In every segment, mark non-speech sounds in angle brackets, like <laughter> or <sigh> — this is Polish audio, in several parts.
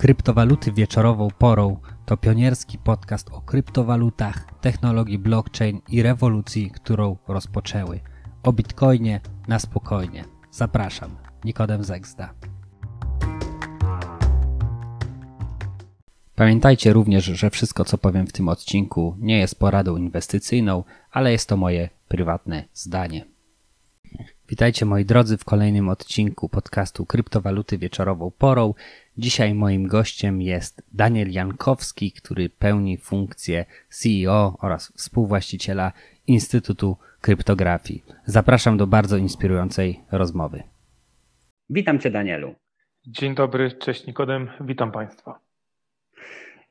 Kryptowaluty wieczorową porą to pionierski podcast o kryptowalutach, technologii blockchain i rewolucji, którą rozpoczęły. O bitcoinie na spokojnie. Zapraszam, Nikodem Zegzda. Pamiętajcie również, że wszystko co powiem w tym odcinku nie jest poradą inwestycyjną, ale jest to moje prywatne zdanie. Witajcie moi drodzy w kolejnym odcinku podcastu Kryptowaluty wieczorową porą. Dzisiaj moim gościem jest Daniel Jankowski, który pełni funkcję CEO oraz współwłaściciela Instytutu Kryptografii. Zapraszam do bardzo inspirującej rozmowy. Witam Cię, Danielu. Dzień dobry, cześć Nikodem, witam Państwa.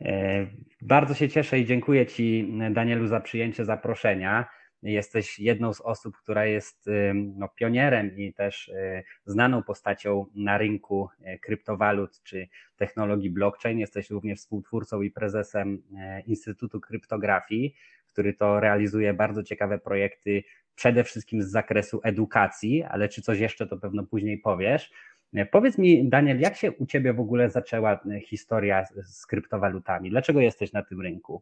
E, bardzo się cieszę i dziękuję Ci, Danielu, za przyjęcie zaproszenia. Jesteś jedną z osób, która jest no, pionierem i też y, znaną postacią na rynku y, kryptowalut czy technologii blockchain. Jesteś również współtwórcą i prezesem y, Instytutu Kryptografii, który to realizuje bardzo ciekawe projekty, przede wszystkim z zakresu edukacji, ale czy coś jeszcze, to pewno później powiesz. Powiedz mi, Daniel, jak się u Ciebie w ogóle zaczęła historia z kryptowalutami? Dlaczego jesteś na tym rynku?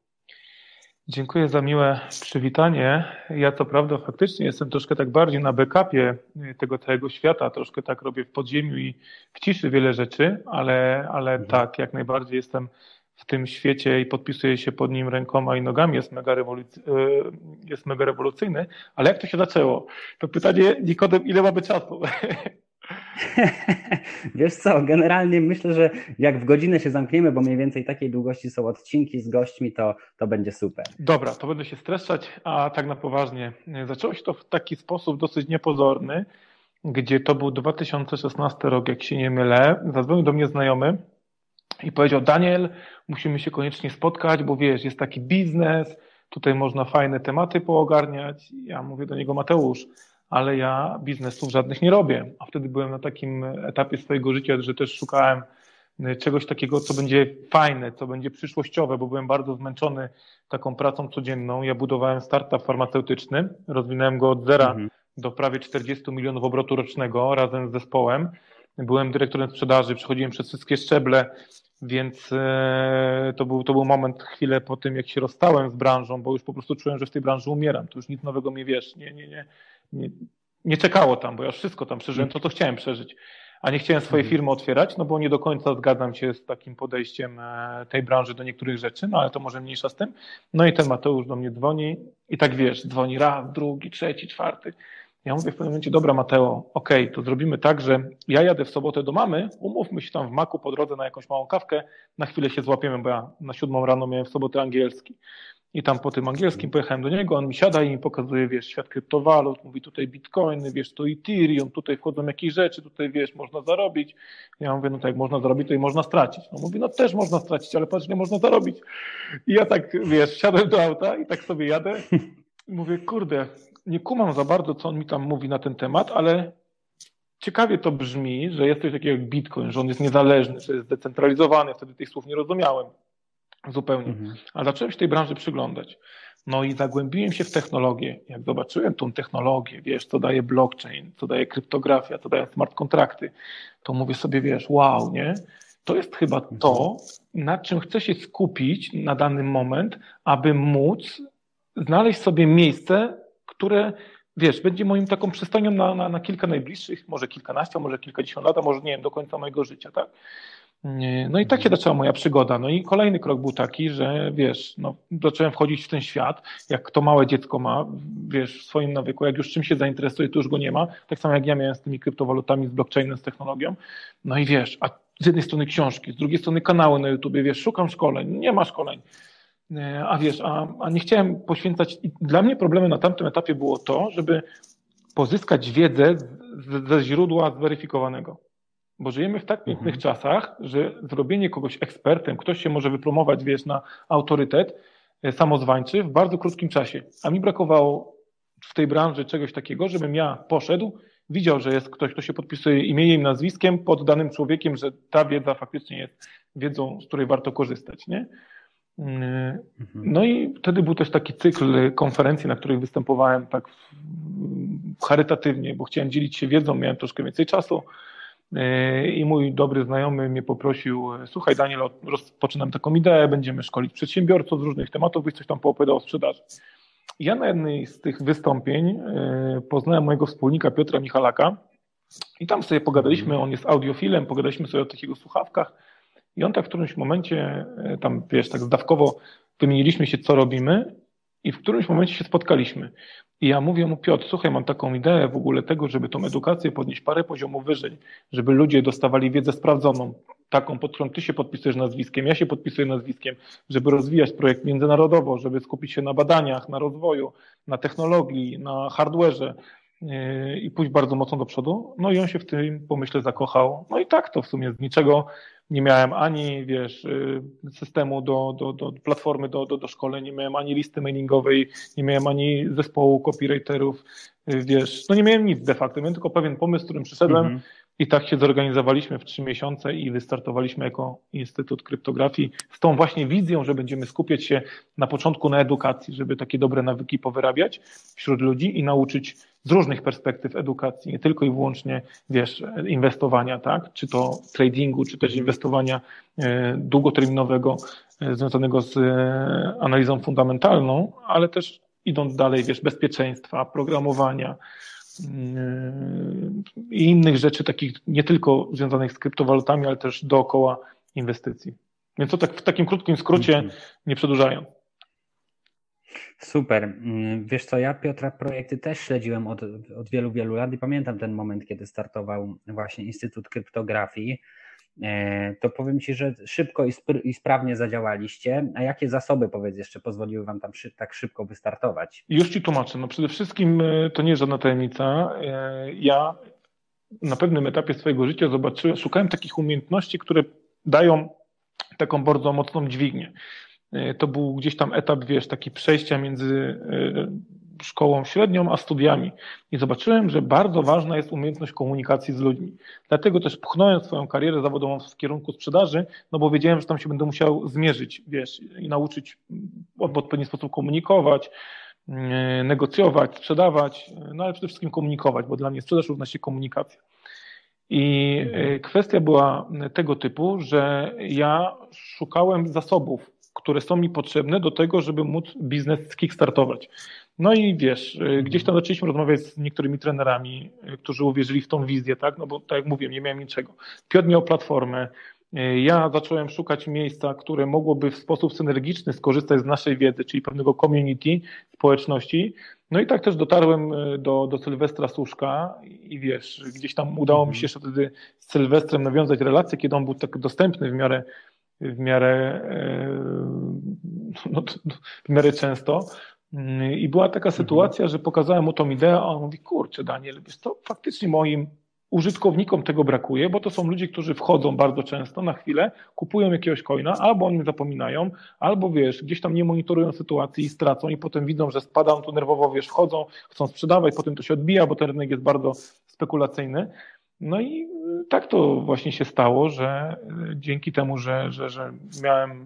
Dziękuję za miłe przywitanie. Ja co prawda faktycznie jestem troszkę tak bardziej na backupie tego całego świata, troszkę tak robię w podziemiu i w ciszy wiele rzeczy, ale, ale mhm. tak, jak najbardziej jestem w tym świecie i podpisuję się pod nim rękoma i nogami, jest mega, rewoluc- y, jest mega rewolucyjny. Ale jak to się zaczęło? To pytanie, Nikodem, ile mamy czasu? <laughs> <laughs> Wiesz co, generalnie myślę, że jak w godzinę się zamkniemy, bo mniej więcej takiej długości są odcinki z gośćmi, to, to będzie super. Dobra, to będę się streszczać, a tak na poważnie. Zaczęło się to w taki sposób dosyć niepozorny, gdzie to był 2016 rok, jak się nie mylę. Zadzwonił do mnie znajomy i powiedział: Daniel, musimy się koniecznie spotkać, bo wiesz, jest taki biznes, tutaj można fajne tematy poogarniać. Ja mówię do niego: Mateusz, ale ja biznesów żadnych nie robię. A wtedy byłem na takim etapie swojego życia, że też szukałem y, czegoś takiego, co będzie fajne, co będzie przyszłościowe, bo byłem bardzo zmęczony taką pracą codzienną. Ja budowałem startup farmaceutyczny, rozwinąłem go od zera mhm. do prawie 40 milionów obrotu rocznego razem z zespołem. Byłem dyrektorem sprzedaży, przechodziłem przez wszystkie szczeble, więc e, to był, to był moment, chwilę po tym, jak się rozstałem z branżą, bo już po prostu czułem, że w tej branży umieram. To już nic nowego mnie wiesz, nie, nie, nie, nie, nie czekało tam, bo ja już wszystko tam przeżyłem, to to chciałem przeżyć. A nie chciałem swojej mhm. firmy otwierać, no bo nie do końca zgadzam się z takim podejściem e, tej branży do niektórych rzeczy, no ale to może mniejsza z tym. No i ten Mateusz do mnie dzwoni i tak wiesz, dzwoni raz, drugi, trzeci, czwarty. Ja mówię w pewnym momencie, dobra Mateo, okej, okay, to zrobimy tak, że ja jadę w sobotę do mamy, umówmy się tam w maku po drodze na jakąś małą kawkę, na chwilę się złapiemy, bo ja na siódmą rano miałem w sobotę angielski. I tam po tym angielskim pojechałem do niego, on mi siada i mi pokazuje, wiesz, świat kryptowalut, mówi tutaj bitcoiny, wiesz, to Ethereum, tutaj wchodzą jakieś rzeczy, tutaj, wiesz, można zarobić. Ja mówię, no tak, można zarobić, to i można stracić. On mówi, no też można stracić, ale patrz, nie można zarobić. I ja tak, wiesz, siadłem do auta i tak sobie jadę. Mówię, kurde, nie kumam za bardzo, co on mi tam mówi na ten temat, ale ciekawie to brzmi, że jest coś takiego jak Bitcoin, że on jest niezależny, że jest zdecentralizowany. Wtedy tych słów nie rozumiałem zupełnie. Mhm. Ale zacząłem się tej branży przyglądać. No i zagłębiłem się w technologię. Jak zobaczyłem tą technologię, wiesz, co daje blockchain, co daje kryptografia, co daje smart kontrakty, to mówię sobie, wiesz, wow, nie? To jest chyba to, mhm. nad czym chcę się skupić na dany moment, aby móc znaleźć sobie miejsce, które, wiesz, będzie moim taką przystanią na, na, na kilka najbliższych, może kilkanaście, może kilkadziesiąt lat, a może nie wiem, do końca mojego życia, tak? No i tak się zaczęła moja przygoda. No i kolejny krok był taki, że wiesz, no, zacząłem wchodzić w ten świat, jak to małe dziecko ma, wiesz, w swoim nawyku, jak już czym się zainteresuje, to już go nie ma. Tak samo jak ja miałem z tymi kryptowalutami, z blockchainem, z technologią. No i wiesz, a z jednej strony książki, z drugiej strony kanały na YouTube, wiesz, szukam szkoleń, nie ma szkoleń. A wiesz, a, a nie chciałem poświęcać. Dla mnie problemem na tamtym etapie było to, żeby pozyskać wiedzę ze źródła zweryfikowanego. Bo żyjemy w tak pięknych mhm. czasach, że zrobienie kogoś ekspertem, ktoś się może wypromować, wiesz, na autorytet e, samozwańczy w bardzo krótkim czasie. A mi brakowało w tej branży czegoś takiego, żebym ja poszedł, widział, że jest ktoś, kto się podpisuje imieniem, nazwiskiem pod danym człowiekiem, że ta wiedza faktycznie jest wiedzą, z której warto korzystać, nie? Mhm. No i wtedy był też taki cykl konferencji, na których występowałem tak charytatywnie, bo chciałem dzielić się wiedzą, miałem troszkę więcej czasu. I mój dobry znajomy mnie poprosił, słuchaj Daniel, rozpoczynam taką ideę, będziemy szkolić przedsiębiorców z różnych tematów, byś coś tam poopowiadał o sprzedaży. Ja na jednej z tych wystąpień poznałem mojego wspólnika Piotra Michalaka i tam sobie pogadaliśmy, on jest audiofilem, pogadaliśmy sobie o takich słuchawkach i on tak w którymś momencie, tam wiesz, tak zdawkowo wymieniliśmy się, co robimy i w którymś momencie się spotkaliśmy. I ja mówię mu, Piotr, słuchaj, mam taką ideę w ogóle tego, żeby tą edukację podnieść parę poziomów wyżej, żeby ludzie dostawali wiedzę sprawdzoną, taką, pod którą ty się podpisujesz nazwiskiem, ja się podpisuję nazwiskiem, żeby rozwijać projekt międzynarodowo, żeby skupić się na badaniach, na rozwoju, na technologii, na hardware'ze yy, i pójść bardzo mocno do przodu. No i on się w tym pomyśle zakochał. No i tak to w sumie z niczego nie miałem ani, wiesz, y, systemu do, do, do platformy do, do, do szkoleń, nie miałem ani listy mailingowej, nie miałem ani zespołu copywriterów, y, wiesz, no nie miałem nic de facto, miałem tylko pewien pomysł, z którym przyszedłem mm -hmm. I tak się zorganizowaliśmy w trzy miesiące i wystartowaliśmy jako Instytut Kryptografii z tą właśnie wizją, że będziemy skupiać się na początku na edukacji, żeby takie dobre nawyki powyrabiać wśród ludzi i nauczyć z różnych perspektyw edukacji, nie tylko i wyłącznie, wiesz, inwestowania, tak? Czy to tradingu, czy też inwestowania e, długoterminowego e, związanego z e, analizą fundamentalną, ale też idąc dalej, wiesz, bezpieczeństwa, programowania i innych rzeczy, takich nie tylko związanych z kryptowalutami, ale też dookoła inwestycji. Więc to tak w takim krótkim skrócie, mhm. nie przedłużając. Super. Wiesz co, ja Piotra projekty też śledziłem od, od wielu, wielu lat i pamiętam ten moment, kiedy startował właśnie Instytut Kryptografii. E, to powiem Ci, że szybko i, i, sprawnie zadziałaliście. A jakie zasoby, powiedz jeszcze, pozwoliły Wam tam szy- tak szybko wystartować? Już Ci tłumaczę. No przede wszystkim e, to nie jest żadna tajemnica. E, ja na pewnym etapie swojego życia zobaczyłem, szukałem takich umiejętności, które dają taką bardzo mocną dźwignię. To był gdzieś tam etap, wiesz, taki przejścia między szkołą średnią a studiami. I zobaczyłem, że bardzo ważna jest umiejętność komunikacji z ludźmi. Dlatego też pchnąłem swoją karierę zawodową w kierunku sprzedaży, no bo wiedziałem, że tam się będę musiał zmierzyć, wiesz, i nauczyć w odpowiedni sposób komunikować, e, negocjować, sprzedawać, no ale przede wszystkim komunikować, bo dla mnie sprzedaż równa się komunikacja. I kwestia była tego typu, że ja szukałem zasobów które są mi potrzebne do tego, żeby móc biznes kickstartować. No i wiesz, y, gdzieś tam zaczęliśmy rozmawiać z niektórymi trenerami, y, którzy uwierzyli w tą wizję, tak? No bo tak jak mówiłem, nie miałem niczego. Piotr miał platformę. Y, ja zacząłem szukać miejsca, które mogłoby w sposób synergiczny skorzystać z naszej wiedzy, czyli pewnego community, społeczności. No i tak też dotarłem do, do Sylwestra Suszka i wiesz, gdzieś tam udało mi się jeszcze wtedy z Sylwestrem nawiązać relacje, kiedy on był tak dostępny w miarę w miarę, e, no, w miarę często. I była taka sytuacja, że pokazałem mu tą ideę, a on mówi, kurczę Daniel, wiesz to faktycznie moim użytkownikom tego brakuje, bo to są ludzie, którzy wchodzą bardzo często na chwilę, kupują jakiegoś coina, albo o nim zapominają, albo wiesz, gdzieś tam nie monitorują sytuacji i stracą i potem widzą, że spadam tu nerwowo, wiesz, wchodzą, chcą sprzedawać, potem to się odbija, bo ten rynek jest bardzo spekulacyjny. No i y, tak to właśnie się stało, że y, dzięki temu, że, że, że miałem,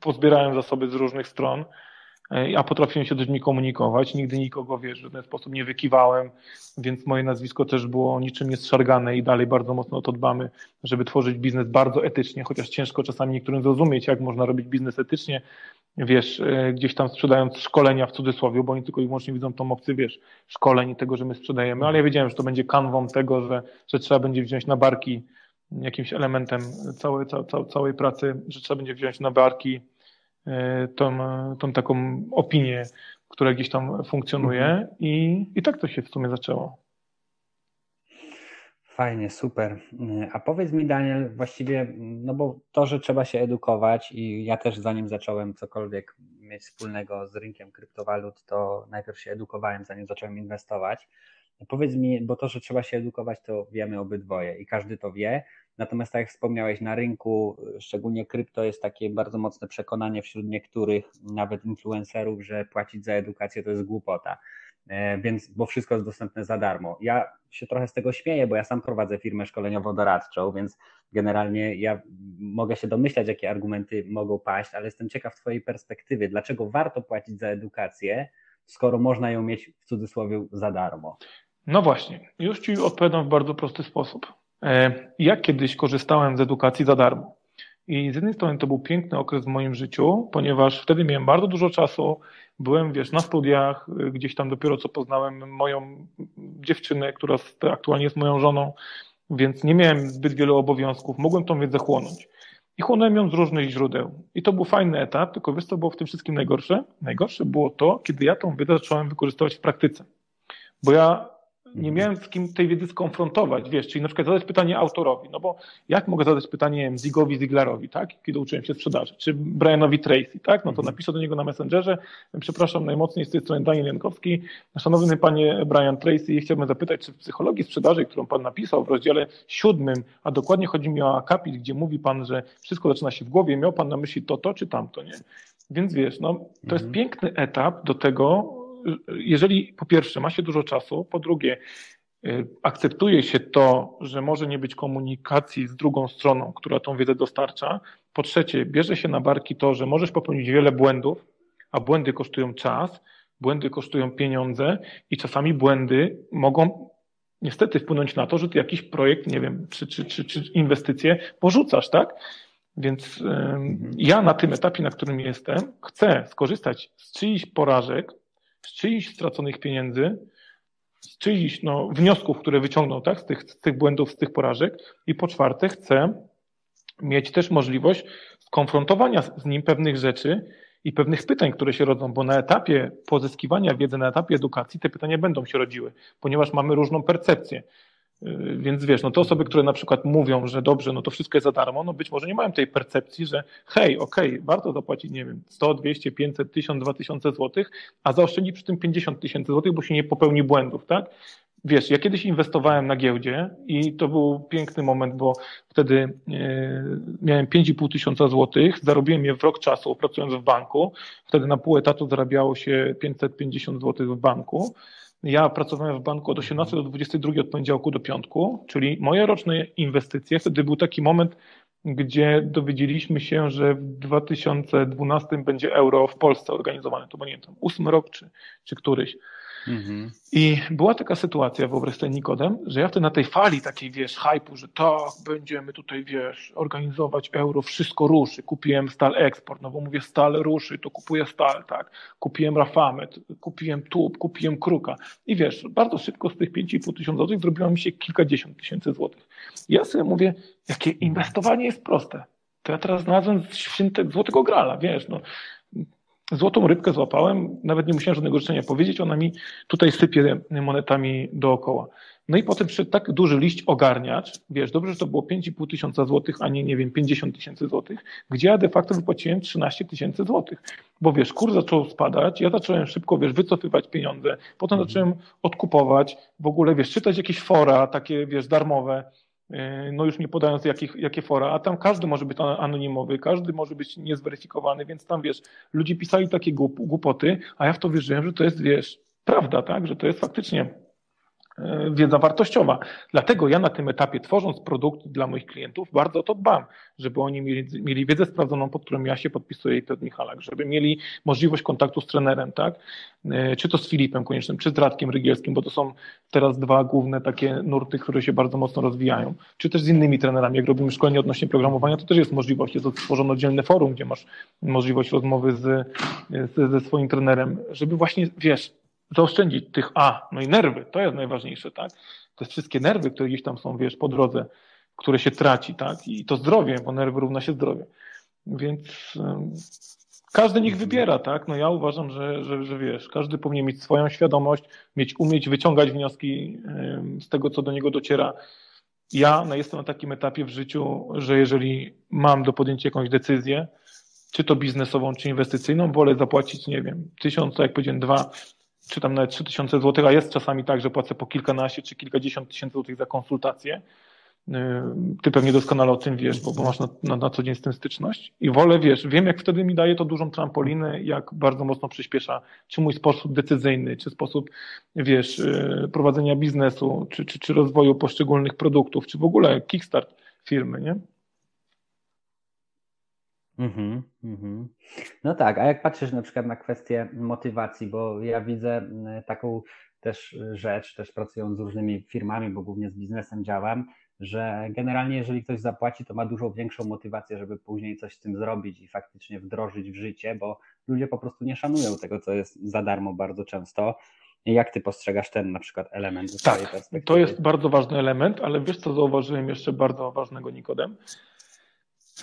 pozbierałem zasoby z różnych stron, y, a potrafiłem się z ludźmi komunikować. Nigdy nikogo, wiesz, w żaden sposób nie wykiwałem, więc moje nazwisko też było niczym niezszargane i dalej bardzo mocno o to dbamy, żeby tworzyć biznes bardzo etycznie, chociaż ciężko czasami niektórym zrozumieć, jak można robić biznes etycznie, wiesz, e, gdzieś tam sprzedając szkolenia w cudzysłowie, bo oni tylko i wyłącznie widzą tą opcję, wiesz, szkoleń i tego, że my sprzedajemy, ale ja wiedziałem, że to będzie kanwą tego, że, że trzeba będzie wziąć na barki jakimś elementem całej, całej, całej pracy, że trzeba będzie wziąć na barki e, tą, tą taką opinię, która gdzieś tam funkcjonuje mhm. i, i tak to się w sumie zaczęło. Fajnie, super. A powiedz mi, Daniel, właściwie, no bo to, że trzeba się edukować i ja też zanim zacząłem cokolwiek mieć wspólnego z rynkiem kryptowalut, to najpierw się edukowałem, zanim zacząłem inwestować. Powiedz mi, bo to, że trzeba się edukować, to wiemy obydwoje i każdy to wie. Natomiast tak jak wspomniałeś, na rynku, szczególnie krypto, jest takie bardzo mocne przekonanie wśród niektórych, nawet influencerów, że płacić za edukację to jest głupota. E, więc, bo wszystko jest dostępne za darmo. Ja się trochę z tego śmieję, bo ja sam prowadzę firmę szkoleniowo-doradczą, więc generalnie ja mogę się domyślać, jakie argumenty mogą paść, ale jestem ciekaw Twojej perspektywy, dlaczego warto płacić za edukację, skoro można ją mieć w cudzysłowie za darmo. No właśnie, już Ci odpowiadam w bardzo prosty sposób. Ja kiedyś korzystałem z edukacji za darmo. I z jednej strony to był piękny okres w moim życiu, ponieważ wtedy miałem bardzo dużo czasu, byłem, wiesz, na studiach, gdzieś tam dopiero co poznałem moją dziewczynę, która aktualnie jest moją żoną, więc nie miałem zbyt wielu obowiązków, mogłem tą wiedzę chłonąć. I chłonąłem ją z różnych źródeł. I to był fajny etap, tylko wiesz, co było w tym wszystkim najgorsze? Najgorsze było to, kiedy ja tą wiedzę zacząłem wykorzystywać w praktyce. Bo ja nie miałem z kim tej wiedzy skonfrontować, wiesz, czyli na przykład zadać pytanie autorowi, no bo jak mogę zadać pytanie Zigowi Ziglarowi, tak, kiedy uczyłem się sprzedaży, czy Brianowi Tracy, tak, no to napiszę do niego na Messengerze, przepraszam najmocniej z tej strony Daniel Jankowski, szanowny panie Brian Tracy, chciałbym zapytać, czy w psychologii sprzedaży, którą pan napisał w rozdziale siódmym, a dokładnie chodzi mi o akapit, gdzie mówi pan, że wszystko zaczyna się w głowie, miał pan na myśli to, to czy tamto, nie? Więc wiesz, no, to jest mhm. piękny etap do tego, jeżeli po pierwsze ma się dużo czasu, po drugie y, akceptuje się to, że może nie być komunikacji z drugą stroną, która tą wiedzę dostarcza, po trzecie bierze się na barki to, że możesz popełnić wiele błędów, a błędy kosztują czas, błędy kosztują pieniądze i czasami błędy mogą niestety wpłynąć na to, że ty jakiś projekt, nie wiem, czy, czy, czy, czy inwestycje porzucasz, tak? Więc mhm. ja na tym etapie, na którym jestem, chcę skorzystać z czyichś porażek, z czyichś straconych pieniędzy, z czyichś no, wniosków, które wyciągnął tak, z, tych, z tych błędów, z tych porażek. I po czwarte, chcę mieć też możliwość skonfrontowania z nim pewnych rzeczy i pewnych pytań, które się rodzą, bo na etapie pozyskiwania wiedzy, na etapie edukacji te pytania będą się rodziły, ponieważ mamy różną percepcję. Y, więc wiesz, no te osoby, które na przykład mówią, że dobrze, no to wszystko jest za darmo, no być może nie mają tej percepcji, że hej, okej, okay, warto zapłacić, nie wiem, 100, 200, 500, 1000, 2000 złotych, a zaoszczędzi przy tym 50 tysięcy złotych, bo się nie popełni błędów, tak? Wiesz, ja kiedyś inwestowałem na giełdzie i to był piękny moment, bo wtedy e, miałem 5,5 tysiąca złotych, zarobiłem je w rok czasu pracując w banku. Wtedy na pół etatu zarabiało się 550 złotych w banku. Ja pracowałem w banku od 18 do 22 od poniedziałku do piątku, czyli moje roczne inwestycje. Wtedy był taki moment, gdzie dowiedzieliśmy się, że w 2012 będzie euro w Polsce organizowane. To pamiętam, ósmy rok czy, czy któryś. Mhm. I była taka sytuacja, wyobraź sobie Nikodem, że ja wtedy na tej fali takiej, wiesz, hypu, że tak, będziemy tutaj, wiesz, organizować euro, wszystko ruszy. Kupiłem Stal Export, no bo mówię, Stal ruszy, to kupuję Stal, tak. Kupiłem Rafamet, kupiłem Tub, kupiłem Kruka. I wiesz, bardzo szybko z tych 5,5 tysiąca złotych zrobiło mi się kilkadziesiąt tysięcy złotych. Ja sobie mówię, jakie inwestowanie jest proste. To ja teraz znalazłem świętego złotego grala, wiesz, no Złotą rybkę złapałem, nawet nie musiałem żadnego życzenia powiedzieć, ona mi tutaj sypie monetami dookoła. No i potem przyszedł tak duży liść ogarniacz, wiesz, dobrze, że to było 5,5 tysiąca złotych, a nie, nie wiem, 50 tysięcy złotych, gdzie ja de facto wypłaciłem 13 tysięcy złotych. Bo wiesz, kurs zaczął spadać, ja zacząłem szybko, wiesz, wycofywać pieniądze, potem mhm. zacząłem odkupować, w ogóle, wiesz, czytać jakieś fora, takie, wiesz, darmowe, no już nie podając jakich, jakie fora, a tam każdy może być anonimowy, każdy może być niezweryfikowany, więc tam wiesz, ludzie pisali takie głupoty, a ja w to wierzyłem, że to jest, wiesz, prawda, tak, że to jest faktycznie E, wiedza wartościowa. Dlatego ja na tym etapie, tworząc produkt dla moich klientów, bardzo o to dbam, żeby oni mieli, mieli wiedzę sprawdzoną, pod którą ja się podpisuję i Piotr Michalak, żeby mieli możliwość kontaktu z trenerem, tak? E, czy to z Filipem Koniecznym, czy z Radkiem Rygielskim, bo to są teraz dwa główne takie nurty, które się bardzo mocno rozwijają, czy też z innymi trenerami. Jak robimy szkolenie odnośnie programowania, to też jest możliwość, jest stworzone oddzielne forum, gdzie masz możliwość rozmowy z, z, ze swoim trenerem, żeby właśnie, wiesz, zaoszczędzić tych A, no i nerwy, to jest najważniejsze, tak? Te wszystkie nerwy, które gdzieś tam są, wiesz, po drodze, które się traci, tak? I to zdrowie, bo nerwy równa się zdrowie. Więc um, każdy niech wybiera, tak? No ja uważam, że, że, że wiesz, każdy powinien mieć swoją świadomość, mieć, umieć wyciągać wnioski um, z tego, co do niego dociera. Ja no, jestem na takim etapie w życiu, że jeżeli mam do podjęcia jakąś decyzję, czy to biznesową, czy inwestycyjną, wolę zapłacić, nie wiem, tysiąc, tak jak powiedziałem, dwa, czy tam nawet 3000 zł, a jest czasami tak, że płacę po kilkanaście czy kilkadziesiąt tysięcy złotych za konsultację. Y, ty pewnie doskonale o tym wiesz, bo, bo masz na, na, na, co dzień z tym styczność i wolę, wiesz, wiem jak wtedy mi daje to dużą trampolinę, jak bardzo mocno przyspiesza, czy mój sposób decyzyjny, czy sposób, wiesz, y, prowadzenia biznesu, czy, czy, czy rozwoju poszczególnych produktów, czy w ogóle kickstart firmy, nie? Mhm, mhm. No tak, a jak patrzysz na przykład na kwestię motywacji, bo ja widzę taką też rzecz, też pracując z różnymi firmami, bo głównie z biznesem działam, że generalnie jeżeli ktoś zapłaci, to ma dużo większą motywację, żeby później coś z tym zrobić i faktycznie wdrożyć w życie, bo ludzie po prostu nie szanują tego, co jest za darmo bardzo często. Jak ty postrzegasz ten na przykład element z tak? To jest bardzo ważny element, ale wiesz co zauważyłem jeszcze bardzo ważnego Nikodem?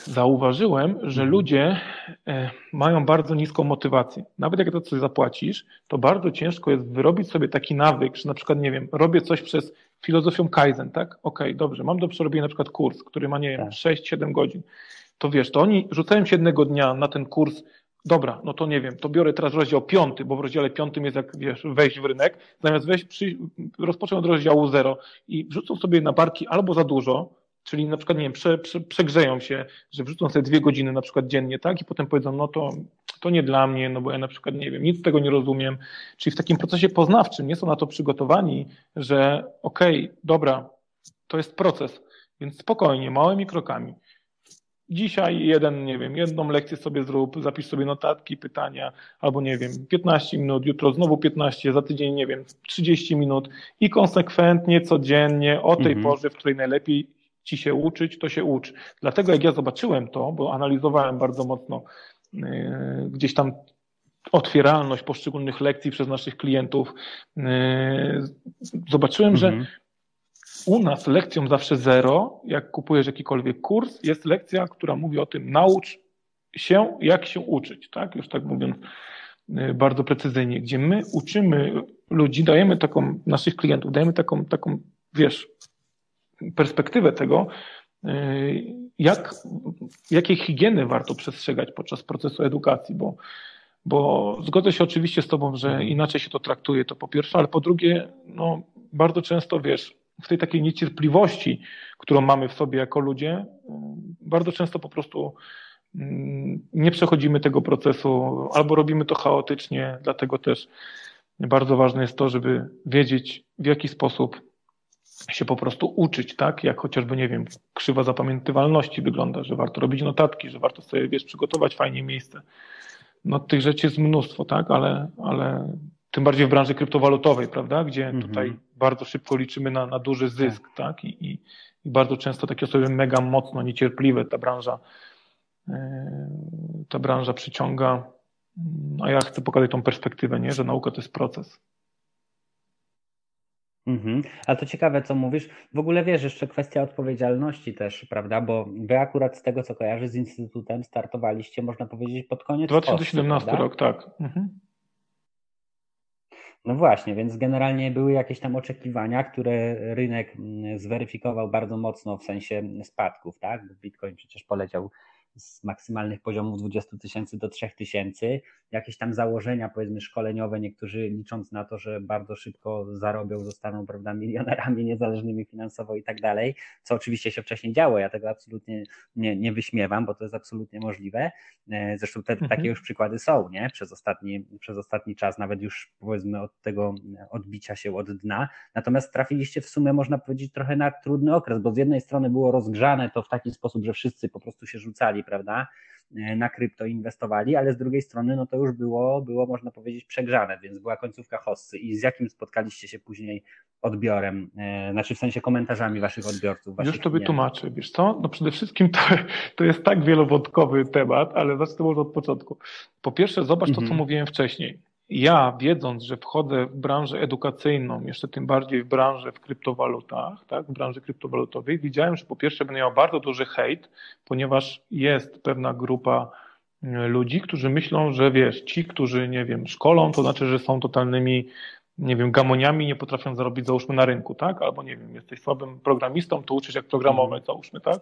Zauważyłem, że mhm. ludzie e, mają bardzo niską motywację. Nawet jak to coś zapłacisz, to bardzo ciężko jest wyrobić sobie taki nawyk, że na przykład, nie wiem, robię coś przez filozofią Kaizen, tak? Okej, okay, dobrze, mam do przerobienia na przykład kurs, który ma, nie wiem, tak. 6-7 godzin. To wiesz, to oni rzucają się jednego dnia na ten kurs dobra, no to nie wiem, to biorę teraz rozdział piąty, bo w rozdziale piątym jest jak wiesz, wejść w rynek, zamiast wejść, przy, rozpocząć od rozdziału zero i wrzucą sobie na barki albo za dużo, czyli na przykład, nie wiem, prze, prze, przegrzeją się, że wrzucą sobie dwie godziny na przykład dziennie, tak, i potem powiedzą, no to, to nie dla mnie, no bo ja na przykład, nie wiem, nic z tego nie rozumiem, czyli w takim procesie poznawczym nie są na to przygotowani, że okej, okay, dobra, to jest proces, więc spokojnie, małymi krokami. Dzisiaj jeden, nie wiem, jedną lekcję sobie zrób, zapisz sobie notatki, pytania, albo nie wiem, 15 minut, jutro znowu 15, za tydzień, nie wiem, 30 minut i konsekwentnie, codziennie, o tej mhm. porze, w której najlepiej ci się uczyć, to się ucz. Dlatego jak ja zobaczyłem to, bo analizowałem bardzo mocno yy, gdzieś tam otwieralność poszczególnych lekcji przez naszych klientów, yy, zobaczyłem, mhm. że u nas lekcją zawsze zero, jak kupujesz jakikolwiek kurs, jest lekcja, która mówi o tym, naucz się, jak się uczyć, tak? Już tak mówiąc y, bardzo precyzyjnie, gdzie my uczymy ludzi, dajemy taką, naszych klientów, dajemy taką, taką, wiesz, perspektywę tego, y, jak, jakiej higieny warto przestrzegać podczas procesu edukacji, bo, bo zgodzę się oczywiście z Tobą, że inaczej się to traktuje, to po pierwsze, ale po drugie, no, bardzo często, wiesz, w tej takiej niecierpliwości, którą mamy w sobie jako ludzie, bardzo często po prostu mm, nie przechodzimy tego procesu albo robimy to chaotycznie, dlatego też bardzo ważne jest to, żeby wiedzieć, w jaki sposób się po prostu uczyć, tak? Jak chociażby, nie wiem, krzywa zapamiętywalności wygląda, że warto robić notatki, że warto sobie, wiesz, przygotować fajnie miejsce. No tych rzeczy jest mnóstwo, tak? Ale, ale tym bardziej w branży kryptowalutowej, prawda, gdzie mhm. tutaj bardzo szybko liczymy na, na duży zysk, tak, tak? I, i, I, bardzo często takie osoby mega mocno niecierpliwe ta branża, yy, ta branża przyciąga, a ja chcę pokazać tą perspektywę, nie? że nauka to jest proces. Mhm. A to ciekawe, co mówisz. W ogóle wiesz, jeszcze kwestia odpowiedzialności też, prawda? Bo wy akurat z tego, co kojarzy z Instytutem, startowaliście, można powiedzieć, pod koniec 2017 postu, rok, tak. Mhm. No właśnie, więc generalnie były jakieś tam oczekiwania, które rynek mm, zweryfikował bardzo mocno w sensie spadków, tak? Bitcoin przecież poleciał z maksymalnych poziomów 20 tysięcy do 3 tysięcy, jakieś tam założenia powiedzmy szkoleniowe, niektórzy licząc na to, że bardzo szybko zarobią, zostaną prawda, milionerami niezależnymi finansowo i tak dalej, co oczywiście się wcześniej działo, ja tego absolutnie nie, nie wyśmiewam, bo to jest absolutnie możliwe, e, zresztą te, mhm. takie już przykłady są, nie, przez ostatni, przez ostatni czas, nawet już powiedzmy od tego odbicia się od dna, natomiast trafiliście w sumie można powiedzieć trochę na trudny okres, bo z jednej strony było rozgrzane to w taki sposób, że wszyscy po prostu się rzucali, prawda, e, na krypto inwestowali, ale z drugiej strony no to już było, było można powiedzieć przegrzane, więc była końcówka hossy i z jakim spotkaliście się później odbiorem, e, znaczy w sensie komentarzami waszych odbiorców? Waszych już to wytłumaczę, wiesz co, no przede wszystkim to, to jest tak wielowątkowy temat, ale zacznę może od początku. Po pierwsze zobacz to, co mhm. mówiłem wcześniej ja, wiedząc, że wchodzę w branżę edukacyjną, jeszcze tym bardziej w branżę w kryptowalutach, tak, w branży kryptowalutowej, widziałem, że po pierwsze będę miał bardzo duży hejt, ponieważ jest pewna grupa e, ludzi, którzy myślą, że wiesz, ci, którzy, nie wiem, szkolą, to znaczy, że są totalnymi, nie wiem, gamoniami, nie potrafią zarobić, załóżmy, na rynku, tak? Albo, nie wiem, jesteś słabym programistą, to uczysz jak programować, załóżmy, tak?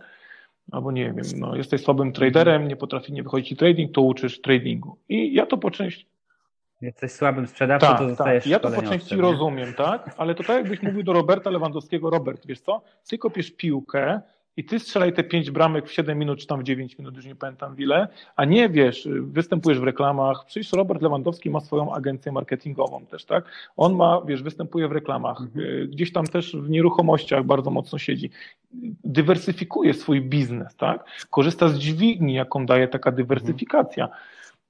Albo, nie wiem, no, jesteś słabym traderem, nie potrafi, nie wychodzi ci trading, to uczysz tradingu. I ja to po części Jesteś słabym sprzedawcą, tak, to zostajesz tak. Ja to po części rozumiem, tak? Ale to tak jakbyś mówił do Roberta Lewandowskiego, Robert, wiesz co, ty kopiesz piłkę i ty strzelaj te pięć bramek w 7 minut, czy tam w 9 minut, już nie pamiętam ile, a nie, wiesz, występujesz w reklamach. Przecież Robert Lewandowski ma swoją agencję marketingową też, tak? On ma, wiesz, występuje w reklamach, mhm. Y, gdzieś tam też w nieruchomościach bardzo mocno siedzi. Dywersyfikuje swój biznes, tak? Korzysta z dźwigni, jaką daje taka dywersyfikacja.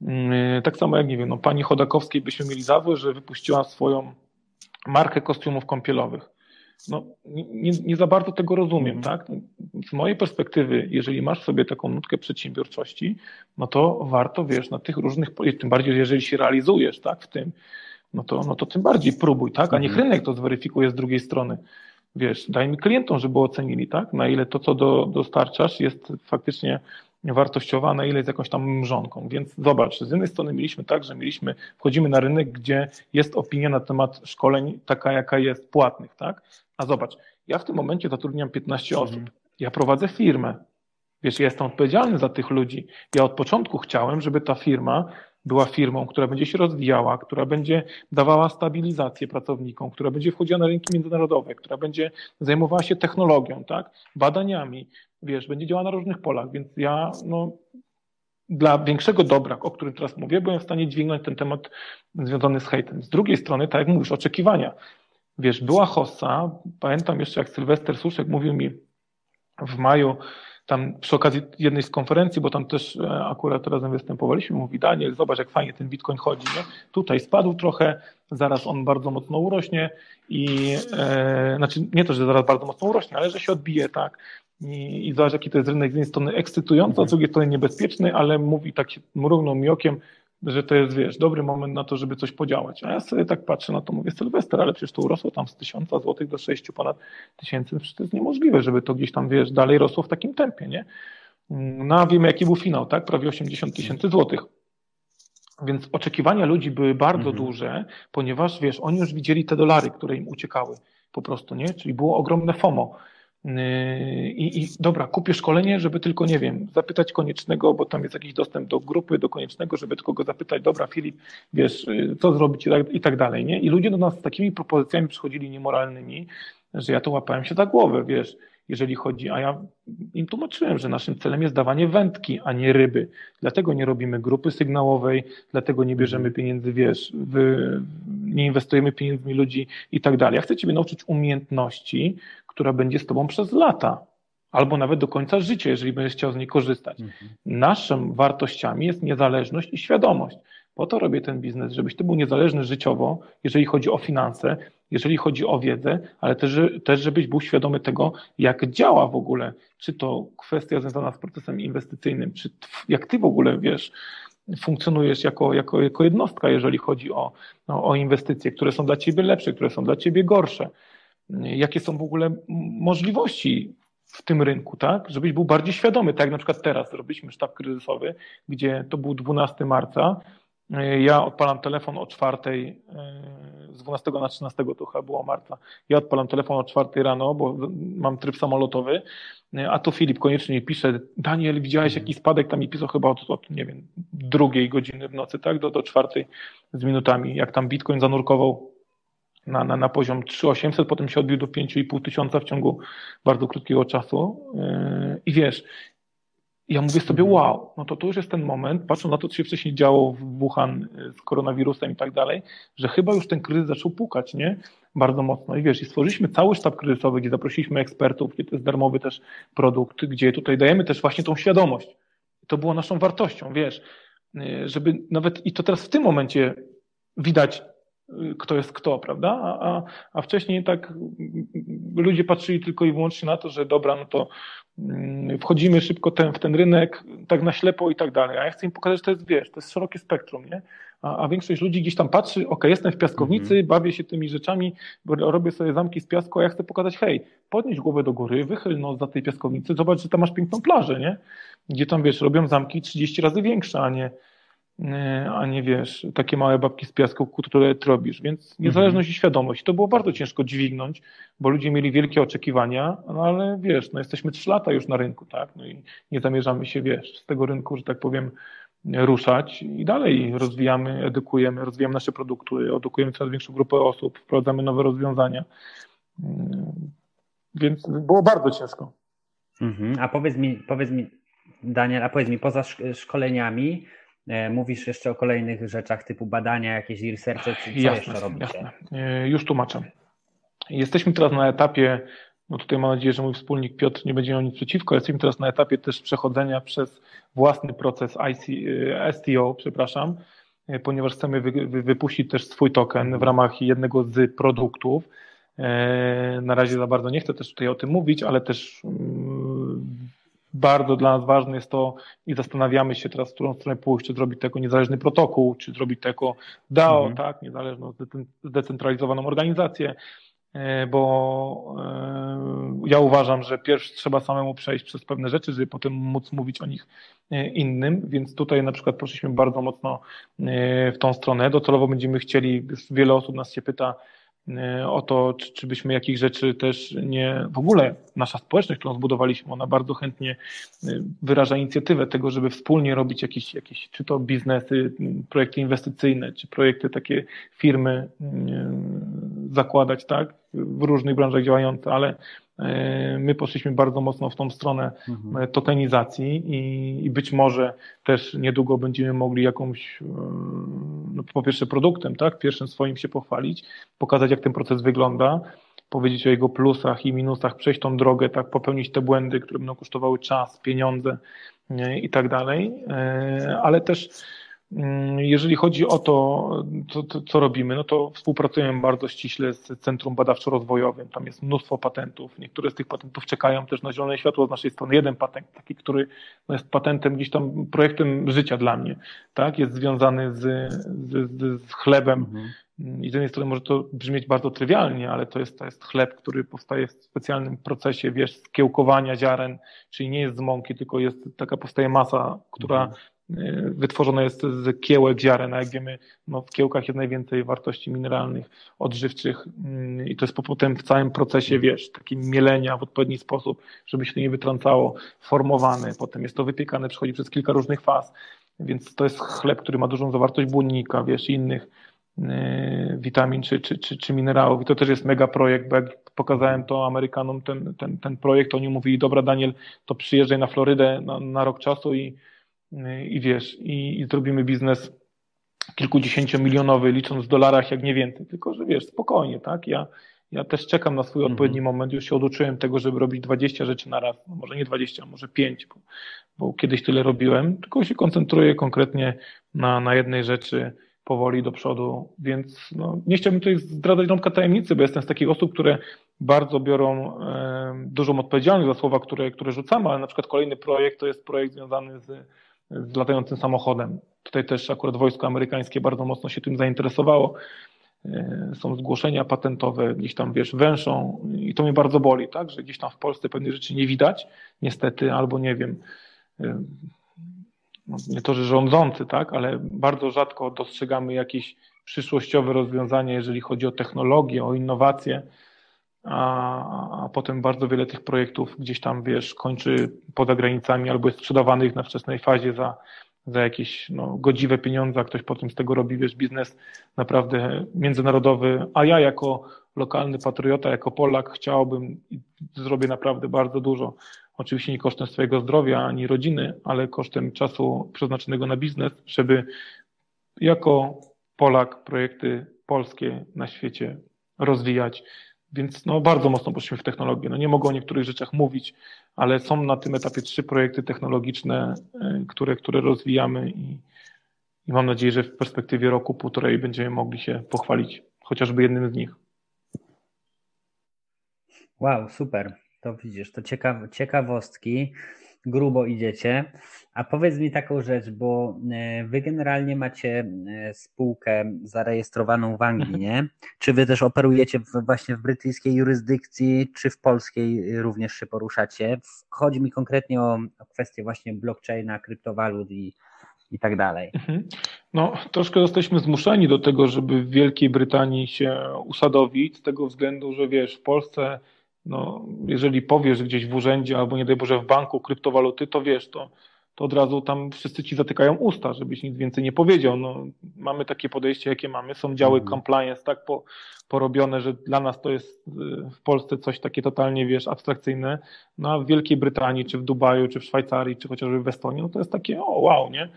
Mm, tak samo jak, nie wiem, no, pani Chodakowskiej byśmy mieli za złe, że wypuściła swoją markę kostiumów kąpielowych. No, nie, nie za bardzo tego rozumiem, mhm. tak? Z mojej perspektywy, jeżeli masz sobie taką nutkę przedsiębiorczości, no to warto, wiesz, na tych różnych, tym bardziej, jeżeli się realizujesz, tak, w tym, no to, no to tym bardziej próbuj, tak? A niech mhm. rynek to zweryfikuje z drugiej strony. Wiesz, daj mi klientom, żeby ocenili, tak? Na ile to, co do, dostarczasz, jest faktycznie wartościowa, na ile jest jakąś tam mrzonką. Więc zobacz, z jednej strony mieliśmy tak, że mieliśmy, wchodzimy na rynek, gdzie jest opinia na temat szkoleń taka, jaka jest, płatnych, tak? A zobacz, ja w tym momencie zatrudniam 15 mhm. osób. Ja prowadzę firmę. Wiesz, ja jestem odpowiedzialny za tych ludzi. Ja od początku chciałem, żeby ta firma była firmą, która będzie się rozwijała, która będzie dawała stabilizację pracownikom, która będzie wchodziła na rynki międzynarodowe, która będzie zajmowała się technologią, tak, badaniami, wiesz, będzie działała na różnych polach, więc ja no, dla większego dobra, o którym teraz mówię, byłem w stanie dźwignąć ten temat związany z hejtem. Z drugiej strony, tak jak mówisz, oczekiwania. Wiesz, była hossa, pamiętam jeszcze jak Sylwester Suszek mówił mi w maju, tam przy okazji jednej z konferencji, bo tam też e, akurat razem występowaliśmy, mówi Daniel, zobacz jak fajnie ten Bitcoin chodzi, nie? Tutaj spadł trochę, zaraz on bardzo mocno urośnie i e, znaczy nie to, że zaraz bardzo mocno urośnie, ale że się odbije, tak? I, i zobacz, jaki to jest rynek z jednej strony ekscytujący, a z drugiej strony niebezpieczny, ale mówi tak mrugnął mi okiem, że to jest, wiesz, dobry moment na to, żeby coś podziałać. A ja sobie tak patrzę na to, mówię, Sylwester, ale przecież to urosło tam z tysiąca złotych do sześciu ponad tysięcy, przecież to jest niemożliwe, żeby to gdzieś tam, wiesz, dalej rosło w takim tempie, nie? No a wiemy, jaki był finał, tak? Prawie 80 tysięcy złotych. Więc oczekiwania ludzi były bardzo mhm. duże, ponieważ, wiesz, oni już widzieli te dolary, które im uciekały po prostu, nie? Czyli było ogromne FOMO. Yy, I, I, dobra, kupię szkolenie, żeby tylko, nie wiem, zapytać koniecznego, bo tam jest jakiś dostęp do grupy, do koniecznego, żeby tylko go zapytać, dobra, Filip, wiesz, yy, co zrobić i tak, i tak dalej, nie? I ludzie do nas z takimi propozycjami przychodzili niemoralnymi, że ja to łapałem się za głowę, wiesz, jeżeli chodzi, a ja im tłumaczyłem, że naszym celem jest dawanie wędki, a nie ryby. Dlatego nie robimy grupy sygnałowej, dlatego nie bierzemy pieniędzy, wiesz, wy, nie inwestujemy pieniędzmi ludzi i tak dalej. Ja chcę Ciebie nauczyć umiejętności, która będzie z Tobą przez lata, albo nawet do końca życia, jeżeli będziesz chciał z niej korzystać. Mhm. Naszą wartościami jest niezależność i świadomość. Po to robię ten biznes, żebyś ty był niezależny życiowo, jeżeli chodzi o finanse, jeżeli chodzi o wiedzę, ale też, też żebyś był świadomy tego, jak działa w ogóle, czy to kwestia związana z procesem inwestycyjnym, czy jak ty w ogóle wiesz, funkcjonujesz jako, jako, jako jednostka, jeżeli chodzi o, no, o inwestycje, które są dla ciebie lepsze, które są dla ciebie gorsze jakie są w ogóle możliwości w tym rynku, tak? Żebyś był bardziej świadomy, tak jak na przykład teraz robiliśmy sztab kryzysowy, gdzie to był 12 marca, ja odpalam telefon o czwartej, z 12 na 13 to chyba było marca. Ja odpalam telefon o czwartej rano, bo mam tryb samolotowy, a tu Filip koniecznie pisze, Daniel, widziałeś jakiś spadek, tam mi pisał chyba od, od, nie wiem, drugiej godziny w nocy, tak, do, do czwartej z minutami, jak tam Bitcoin zanurkował na, na, na poziom 3800, potem się odbił do 5,5 tysiąca w ciągu bardzo krótkiego czasu. Yy, I wiesz, ja mówię sobie, wow, no to to już jest ten moment, patrząc na to, co się wcześniej działo w Wuhan z koronawirusem i tak dalej, że chyba już ten kryzys zaczął pukać, nie? Bardzo mocno. I wiesz, i stworzyliśmy cały sztab kryzysowy, gdzie zaprosiliśmy ekspertów, gdzie to jest darmowy też produkt, gdzie tutaj dajemy też właśnie tą świadomość. To było naszą wartością, wiesz, yy, żeby nawet, i to teraz w tym momencie widać, kto jest kto, prawda? A, a, a wcześniej tak ludzie patrzyli tylko i wyłącznie na to, że dobra, no to mm, wchodzimy szybko ten, w ten rynek, tak na ślepo i tak dalej. A ja chcę im pokazać, że to jest, wiesz, to jest szerokie spektrum, nie? A, a większość ludzi gdzieś tam patrzy, ok, jestem w piaskownicy, mm -hmm. bawię się tymi rzeczami, robię sobie zamki z piasku, a ja chcę pokazać, hej, podnieś głowę do góry, wychyl nos za tej piaskownicy, zobacz, że tam masz piękną plażę, nie? Gdzie tam, wiesz, robią zamki 30 razy większe, a nie a nie wiesz, takie małe babki z piasku, które robisz. Więc niezależność mhm. i świadomość. To było bardzo ciężko dźwignąć, bo ludzie mieli wielkie oczekiwania, no ale wiesz, no jesteśmy trzy lata już na rynku, tak? No i nie zamierzamy się, wiesz, z tego rynku, że tak powiem, ruszać i dalej rozwijamy, edukujemy, rozwijamy nasze produkty, edukujemy coraz większą grupę osób, wprowadzamy nowe rozwiązania. Mm, więc było bardzo ciężko. Mhm. A powiedz mi, powiedz mi, Daniel, a powiedz mi, poza szkoleniami, E, mówisz jeszcze o kolejnych rzeczach typu badania, jakieś researche, co jasne, jeszcze robicie? Jasne. E, już tłumaczę. Jesteśmy teraz na etapie, no tutaj mam nadzieję, że mój wspólnik Piotr nie będzie miał nic przeciwko, jesteśmy teraz na etapie też przechodzenia przez własny proces IC, e, STO, przepraszam, ponieważ chcemy wypuścić też swój token w ramach jednego z produktów. Na razie za bardzo nie chcę też tutaj o tym mówić, ale też mm, bardzo dla nas ważne jest to i zastanawiamy się teraz, w którą stronę pójść, czy zrobić tego niezależny protokół, czy zrobić tego DAO, mhm. tak, niezależną, zdecentralizowaną organizację, e, bo e, ja uważam, że pierwszy trzeba samemu przejść przez pewne rzeczy, żeby potem móc mówić o nich e, innym, więc tutaj na przykład poszliśmy bardzo mocno w tą stronę. Docelowo będziemy chcieli, już wiele osób nas się pyta, o to, czy, czy byśmy jakich rzeczy też nie, w ogóle nasza społeczność, którą zbudowaliśmy, ona bardzo chętnie e, wyraża inicjatywę tego, żeby wspólnie robić jakieś, jakieś czy to biznesy, projekty inwestycyjne, czy projekty takie firmy zakładać, tak, w różnych branżach działające, ale E, my poszliśmy bardzo mocno w tą stronę mhm. E, tokenizacji i, i, być może też niedługo będziemy mogli jakąś, e, no po pierwsze produktem, tak, pierwszym swoim się pochwalić, pokazać jak ten proces wygląda, powiedzieć o jego plusach i minusach, przejść tą drogę, tak, popełnić te błędy, które będą kosztowały czas, pieniądze i tak dalej, ale też jeżeli chodzi o to, co, co, robimy, no to współpracujemy bardzo ściśle z Centrum Badawczo-Rozwojowym. Tam jest mnóstwo patentów. Niektóre z tych patentów czekają też na zielone światło z naszej strony. Jeden patent, taki, który no jest patentem, gdzieś tam projektem życia dla mnie, tak? Jest związany z, z, z chlebem. Mhm. I z jednej strony może to brzmieć bardzo trywialnie, ale to jest, to jest chleb, który powstaje w specjalnym procesie, wiesz, skiełkowania ziaren, czyli nie jest z mąki, tylko jest taka powstaje masa, która mhm wytworzone jest z kiełek ziaren, a jak wiemy, no w kiełkach jest najwięcej wartości mineralnych, odżywczych mm, i to jest potem w całym procesie, wiesz, takim mielenia w odpowiedni sposób, żeby się to nie wytrącało, formowane, potem jest to wypiekane, przechodzi przez kilka różnych faz, więc to jest chleb, który ma dużą zawartość błonnika, wiesz, innych yy, witamin czy, czy, czy, czy minerałów. I to też jest mega projekt, bo jak pokazałem to Amerykanom ten, ten, ten projekt, oni mówili, dobra Daniel, to przyjeżdżaj na Florydę na, na rok czasu i i wiesz, i, i zrobimy biznes kilkudziesięciomilionowy, licząc w dolarach jak nie więcej, tylko że wiesz, spokojnie, tak? Ja, ja też czekam na swój mhm. odpowiedni moment, już się oduczyłem tego, żeby robić 20 rzeczy na raz, no może nie 20, może 5, bo, bo kiedyś tyle robiłem, tylko się koncentruję konkretnie na, na jednej rzeczy powoli do przodu, więc no, nie chciałbym tutaj zdradzać rąbka tajemnicy, bo jestem z takich osób, które bardzo biorą e, dużą odpowiedzialność za słowa, które, które rzucamy, ale na przykład kolejny projekt to jest projekt związany z z latającym samochodem. Tutaj też akurat wojsko amerykańskie bardzo mocno się tym zainteresowało. E, są zgłoszenia patentowe, gdzieś tam, wiesz, węszą i to mnie bardzo boli, tak, że gdzieś tam w Polsce pewne rzeczy nie widać, niestety, albo nie wiem, e, no, nie to, że rządzący, tak, ale bardzo rzadko dostrzegamy jakieś przyszłościowe rozwiązania, jeżeli chodzi o technologię, o innowacje a, a potem bardzo wiele tych projektów gdzieś tam, wiesz, kończy poza granicami albo jest sprzedawanych na wczesnej fazie za, za jakieś no, godziwe pieniądze, a ktoś potem z tego robi, wiesz, biznes naprawdę międzynarodowy, a ja jako lokalny patriota, jako Polak chciałbym i zrobię naprawdę bardzo dużo. Oczywiście nie kosztem swojego zdrowia ani rodziny, ale kosztem czasu przeznaczonego na biznes, żeby jako Polak projekty polskie na świecie rozwijać więc no, bardzo mocno poszliśmy w technologię. No, nie mogę o niektórych rzeczach mówić, ale są na tym etapie trzy projekty technologiczne, e, które, które rozwijamy i, i mam nadzieję, że w perspektywie roku, półtorej będziemy mogli się pochwalić chociażby jednym z nich. Wow, super. To widzisz, to ciekaw, ciekawostki grubo idziecie. A powiedz mi taką rzecz, bo e, wy generalnie macie e, spółkę zarejestrowaną w Anglii, nie? <laughs> Czy wy też operujecie w, właśnie w brytyjskiej jurysdykcji, czy w polskiej również się poruszacie? Chodzi mi konkretnie o, o kwestię właśnie blockchaina, kryptowalut i, i tak dalej. Mhm. No, troszkę jesteśmy zmuszeni do tego, żeby w Wielkiej Brytanii się usadowić, z tego względu, że wiesz, w Polsce no, jeżeli powiesz gdzieś w urzędzie albo nie daj Boże w banku kryptowaluty, to wiesz, to, to od razu tam wszyscy ci zatykają usta, żebyś nic więcej nie powiedział. No, mamy takie podejście, jakie mamy. Są działy mhm. compliance tak po, porobione, że dla nas to jest y, w Polsce coś takie totalnie, wiesz, abstrakcyjne. No a w Wielkiej Brytanii, czy w Dubaju, czy w Szwajcarii, czy chociażby w Estonii, no to jest takie, o wow, nie?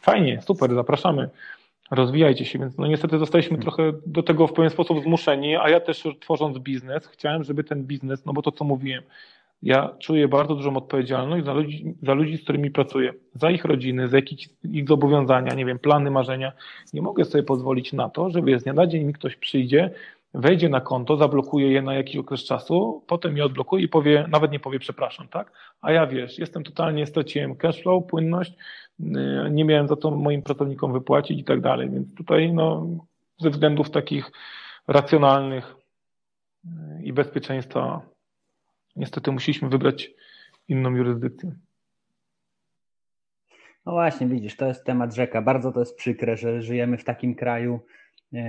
Fajnie, super, zapraszamy rozwijajcie się, więc no niestety zostaliśmy trochę do tego w pewien sposób zmuszeni, a ja też tworząc biznes chciałem, żeby ten biznes, no bo to co mówiłem, ja czuję bardzo dużą odpowiedzialność za ludzi, za ludzi, z którymi pracuję, za ich rodziny, za jakieś ich zobowiązania, nie wiem, plany, marzenia. Nie mogę sobie pozwolić na to, żeby z dnia na dzień mi ktoś przyjdzie, wejdzie na konto, zablokuje je na jakiś okres czasu, potem je odblokuje i powie, nawet nie powie przepraszam, tak? A ja wiesz, jestem totalnie, straciłem cashflow, płynność, y, nie miałem za to moim pracownikom wypłacić i tak dalej, więc tutaj no, ze względów takich racjonalnych y, i bezpieczeństwa niestety musieliśmy wybrać inną jurysdykcję. No właśnie, widzisz, to jest temat rzeka. Bardzo to jest przykre, że żyjemy w takim kraju,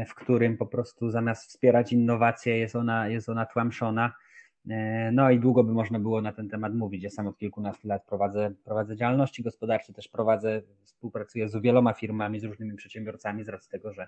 w którym po prostu zamiast wspierać innowacje jest ona, jest ona tłamszona. E, no i długo by można było na ten temat mówić. Ja sam od kilkunastu lat prowadzę, prowadzę działalności gospodarcze, też prowadzę, współpracuję z wieloma firmami, z różnymi przedsiębiorcami z racji tego, że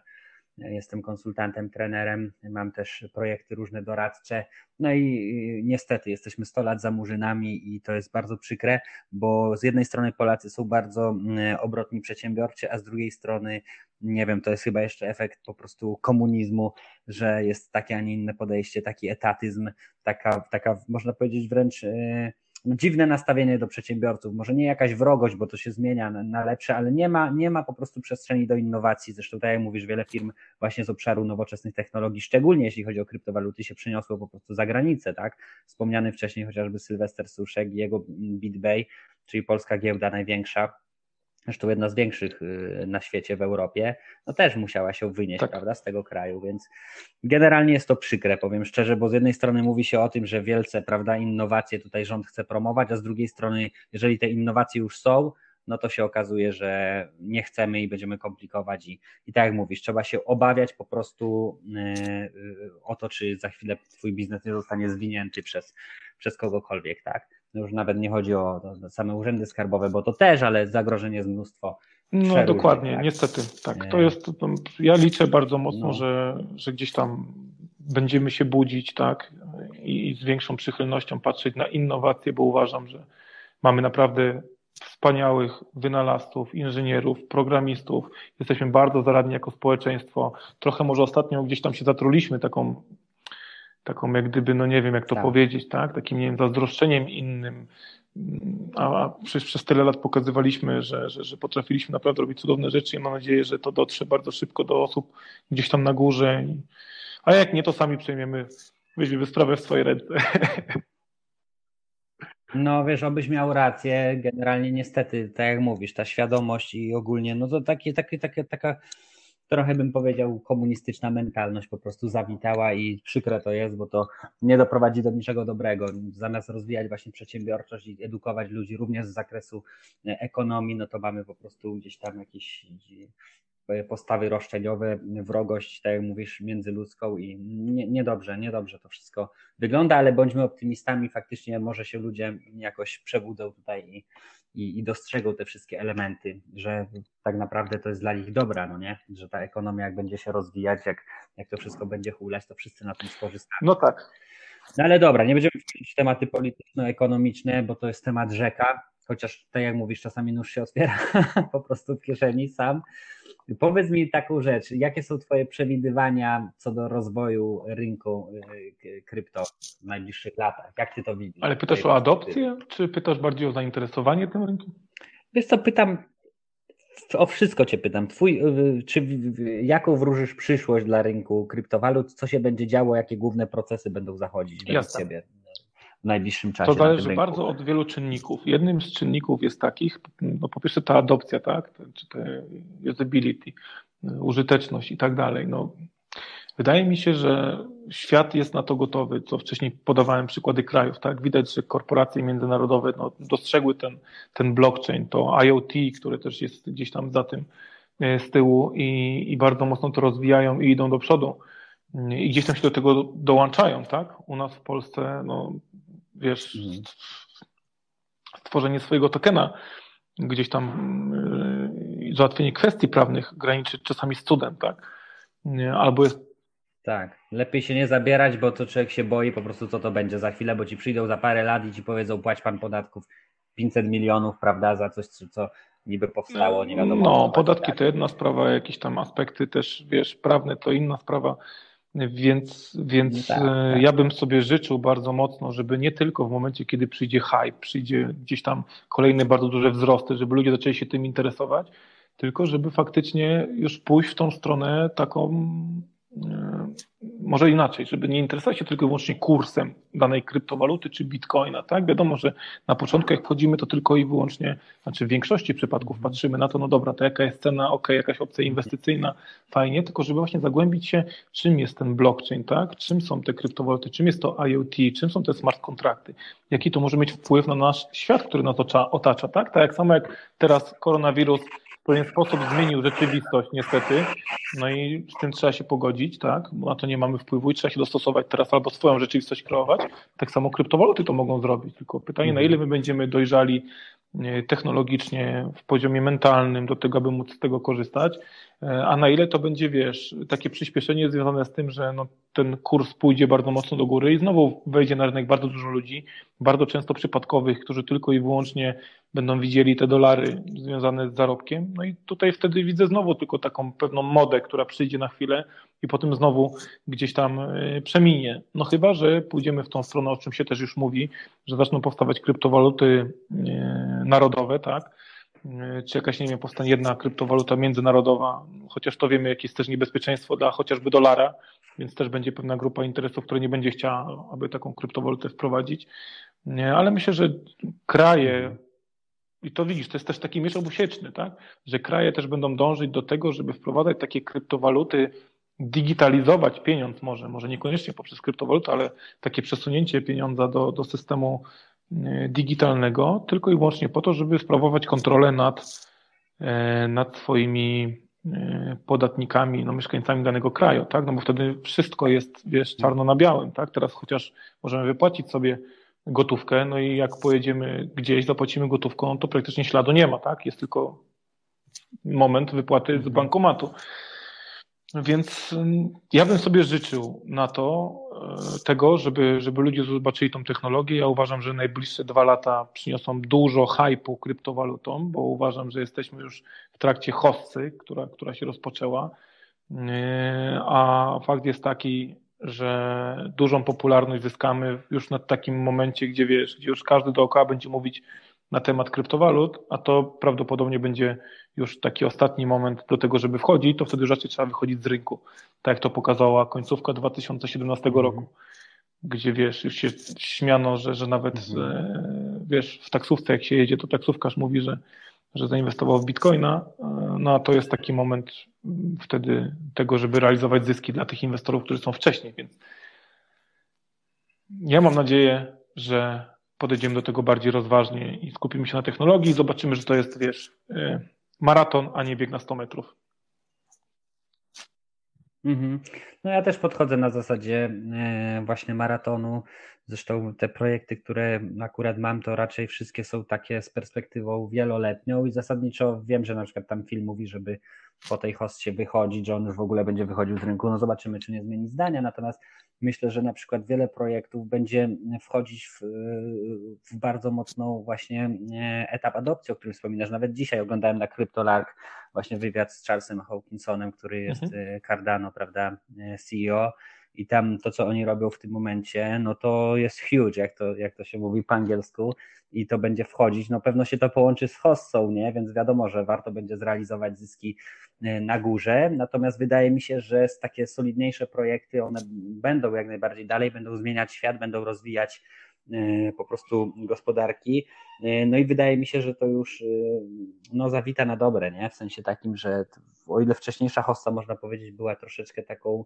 Jestem konsultantem, trenerem, mam też projekty różne doradcze. No i niestety jesteśmy 100 lat za murzynami i to jest bardzo przykre, bo z jednej strony Polacy są bardzo mm, obrotni przedsiębiorcy, a z drugiej strony, nie wiem, to jest chyba jeszcze efekt po prostu komunizmu, że jest takie, a nie inne podejście, taki etatyzm, taka, taka można powiedzieć wręcz yy, dziwne nastawienie do przedsiębiorców, może nie jakaś wrogość, bo to się zmienia na, na, lepsze, ale nie ma, nie ma po prostu przestrzeni do innowacji. Zresztą, tak jak mówisz, wiele firm właśnie z obszaru nowoczesnych technologii, szczególnie jeśli chodzi o kryptowaluty, się przeniosło po prostu za granicę, tak? Wspomniany wcześniej chociażby Sylwester Suszek i jego BitBay, czyli polska giełda największa, zresztą jedna z większych y, na świecie w Europie, no też musiała się wynieść, tak. prawda, z tego kraju, więc generalnie jest to przykre, powiem szczerze, bo z jednej strony mówi się o tym, że wielce, prawda, innowacje tutaj rząd chce promować, a z drugiej strony, jeżeli te innowacje już są, no to się okazuje, że nie chcemy i będziemy komplikować i, i tak jak mówisz, trzeba się obawiać po prostu yy, o to, czy za chwilę twój biznes nie zostanie zwinięty przez, przez kogokolwiek, tak? No już nawet nie chodzi o, o same urzędy skarbowe, bo to też, ale zagrożenie jest mnóstwo. No dokładnie, tak? niestety, tak. To jest, ja liczę bardzo mocno, no. że, że gdzieś tam będziemy się budzić, tak, i, i z większą przychylnością patrzeć na innowacje, bo uważam, że mamy naprawdę wspaniałych wynalazców, inżynierów, programistów. Jesteśmy bardzo zaradni jako społeczeństwo. Trochę może ostatnio gdzieś tam się zatruliśmy taką taką jak gdyby, no nie wiem jak to tak. powiedzieć, tak, takim nie wiem, zazdroszczeniem innym, a przez, przez tyle lat pokazywaliśmy, że, że, że potrafiliśmy naprawdę robić cudowne rzeczy i mam nadzieję, że to dotrze bardzo szybko do osób gdzieś tam na górze, a jak nie, to sami przejmiemy, weźmiemy sprawę w swoje ręce. <laughs> No wiesz, obyś miał rację, generalnie niestety, tak jak mówisz, ta świadomość i ogólnie, no to takie, takie, takie, taka trochę bym powiedział komunistyczna mentalność po prostu zawitała i przykre to jest, bo to nie doprowadzi do niczego dobrego. Zamiast rozwijać właśnie przedsiębiorczość i edukować ludzi również z zakresu e, ekonomii, no to mamy po prostu gdzieś tam jakieś e, postawy roszczeniowe, wrogość, tak jak mówisz, międzyludzką i nie, niedobrze, niedobrze to wszystko wygląda, ale bądźmy optymistami, faktycznie może się ludzie jakoś przebudzą tutaj i, i, i dostrzegą te wszystkie elementy, że tak naprawdę to jest dla nich dobra, no nie? Że ta ekonomia jak będzie się rozwijać, jak, jak to wszystko będzie hulać, to wszyscy na tym skorzystają. No tak. No ale dobra, nie będziemy wchodzić w tematy polityczno-ekonomiczne, bo to jest temat rzeka, chociaż tak jak mówisz, czasami nóż się otwiera <laughs> po prostu w kieszeni sam. Powiedz mi taką rzecz, jakie są Twoje przewidywania co do rozwoju rynku y, krypto w najbliższych latach? Jak Ty to widzisz? Ale pytasz o adopcję, czy pytasz bardziej o zainteresowanie tym rynkiem? Wiesz co, pytam, o wszystko Cię pytam. Twój, y, czy, jaką wróżysz przyszłość dla rynku kryptowalut? Co się będzie działo? Jakie główne procesy będą zachodzić według Ciebie? Najbliższym czasie. To zależy bardzo od wielu czynników. Jednym z czynników jest takich, no po pierwsze ta adopcja, tak, czy te usability, użyteczność i tak dalej. No, wydaje mi się, że świat jest na to gotowy, co wcześniej podawałem przykłady krajów, tak. Widać, że korporacje międzynarodowe no, dostrzegły ten, ten blockchain, to IoT, które też jest gdzieś tam za tym e, z tyłu i, i bardzo mocno to rozwijają i idą do przodu i gdzieś tam się do tego dołączają, tak? U nas w Polsce, no wiesz, mhm. stworzenie swojego tokena, gdzieś tam yy, załatwienie kwestii prawnych graniczy czasami z cudem, tak? Albo jest tak, lepiej się nie zabierać, bo to człowiek się boi po prostu, co to będzie za chwilę, bo ci przyjdą za parę lat i ci powiedzą, płać pan podatków 500 milionów, prawda, za coś, co niby powstało, nie wiadomo. No, podatki tak. to jedna sprawa, jakieś tam aspekty też, wiesz, prawne to inna sprawa. Więc, więc no tak, e, tak. ja bym sobie życzył bardzo mocno, żeby nie tylko w momencie, kiedy przyjdzie hype, przyjdzie gdzieś tam kolejne bardzo duże wzrosty, żeby ludzie zaczęli się tym interesować, tylko żeby faktycznie już pójść w tą stronę taką może inaczej, żeby nie interesować się tylko i wyłącznie kursem danej kryptowaluty czy bitcoina, tak? Wiadomo, że na początku jak wchodzimy, to tylko i wyłącznie, znaczy w większości przypadków patrzymy na to, no dobra, to jaka jest cena, ok, jakaś opcja inwestycyjna, fajnie, tylko żeby właśnie zagłębić się, czym jest ten blockchain, tak? Czym są te kryptowaluty, czym jest to IoT, czym są te smart kontrakty, jaki to może mieć wpływ na nasz świat, który nas otacza, tak? Tak jak samo jak teraz koronawirus pewien sposób zmienił rzeczywistość niestety, no i z tym trzeba się pogodzić, tak? Na to nie mamy wpływu i trzeba się dostosować teraz albo swoją rzeczywistość kreować. Tak samo kryptowaluty to mogą zrobić, tylko pytanie, na ile my będziemy dojrzali technologicznie, w poziomie mentalnym do tego, aby móc z tego korzystać, e, a na ile to będzie, wiesz, takie przyspieszenie związane z tym, że no, ten kurs pójdzie bardzo mocno do góry i znowu wejdzie na rynek bardzo dużo ludzi, bardzo często przypadkowych, którzy tylko i wyłącznie będą widzieli te dolary związane z zarobkiem. No i tutaj wtedy widzę znowu tylko taką pewną modę, która przyjdzie na chwilę i potem znowu gdzieś tam e, przeminie. No chyba, że pójdziemy w tą stronę, o czym się też już mówi, że zaczną powstawać kryptowaluty e, narodowe, tak? E, czy jakaś, nie wiem, powstanie jedna kryptowaluta międzynarodowa, chociaż to wiemy, jakie jest też niebezpieczeństwo dla chociażby dolara, więc też będzie pewna grupa interesów, która nie będzie chciała, aby taką kryptowalutę wprowadzić. Ale myślę, że kraje, i to widzisz, to jest też taki miecz obusieczny, tak? że kraje też będą dążyć do tego, żeby wprowadzać takie kryptowaluty, digitalizować pieniądz może, może niekoniecznie poprzez kryptowalutę, ale takie przesunięcie pieniądza do, do systemu e, digitalnego, tylko i wyłącznie po to, żeby sprawować kontrolę nad, e, nad swoimi e, podatnikami, no, mieszkańcami danego kraju, tak? No bo wtedy wszystko jest, wiesz, czarno na białym, tak? Teraz chociaż możemy wypłacić sobie gotówkę, no i jak pojedziemy gdzieś, zapłacimy gotówką, to praktycznie śladu nie ma, tak? Jest tylko moment wypłaty z mhm. bankomatu. Więc ja bym sobie życzył na to, e, tego, żeby, żeby ludzie zobaczyli tą technologię. Ja uważam, że najbliższe dwa lata przyniosą dużo hypu kryptowalutom, bo uważam, że jesteśmy już w trakcie hossy, która, która się rozpoczęła. E, a fakt jest taki, że dużą popularność zyskamy już na takim momencie, gdzie wiesz, gdzie już każdy dookoła będzie mówić na temat kryptowalut, a to prawdopodobnie będzie już taki ostatni moment do tego, żeby wchodzić, to wtedy już raczej trzeba wychodzić z rynku. Tak jak to pokazała końcówka 2017 mhm. roku, gdzie wiesz, już się śmiano, że, że nawet mhm. e, wiesz, w taksówce jak się jedzie, to taksówkarz mówi, że, że zainwestował w bitcoina, e, no a to jest taki moment wtedy tego, żeby realizować zyski dla tych inwestorów, którzy są wcześniej, więc ja mam nadzieję, że podejdziemy do tego bardziej rozważnie i skupimy się na technologii zobaczymy, że to jest, wiesz, e, maraton, a nie bieg na 100 metrów. Mhm. No ja też podchodzę na zasadzie e, właśnie maratonu. Zresztą te projekty, które akurat mam, to raczej wszystkie są takie z perspektywą wieloletnią i zasadniczo wiem, że na przykład tam film mówi, żeby po tej hostie wychodzić, że on już w ogóle będzie wychodził z rynku. No zobaczymy, czy nie zmieni zdania. Natomiast myślę, że na przykład wiele projektów będzie wchodzić w, w bardzo mocną właśnie e, etap adopcji, o którym wspominasz. Nawet dzisiaj oglądałem na CryptoLark właśnie wywiad z Charlesem Hawkinsonem, który jest mhm. E, Cardano, prawda, e, CEO i tam to, co oni robią w tym momencie, no to jest huge, jak to, jak to się mówi po angielsku i to będzie wchodzić, no pewno się to połączy z hossą, nie, więc wiadomo, że warto będzie zrealizować zyski e, na górze, natomiast wydaje mi się, że takie solidniejsze projekty, one będą jak najbardziej dalej, będą zmieniać świat, będą rozwijać e, po prostu gospodarki. E, no i wydaje mi się, że to już no, zawita na dobre, nie? W sensie takim, że o ile wcześniejsza hossa, można powiedzieć, była troszeczkę taką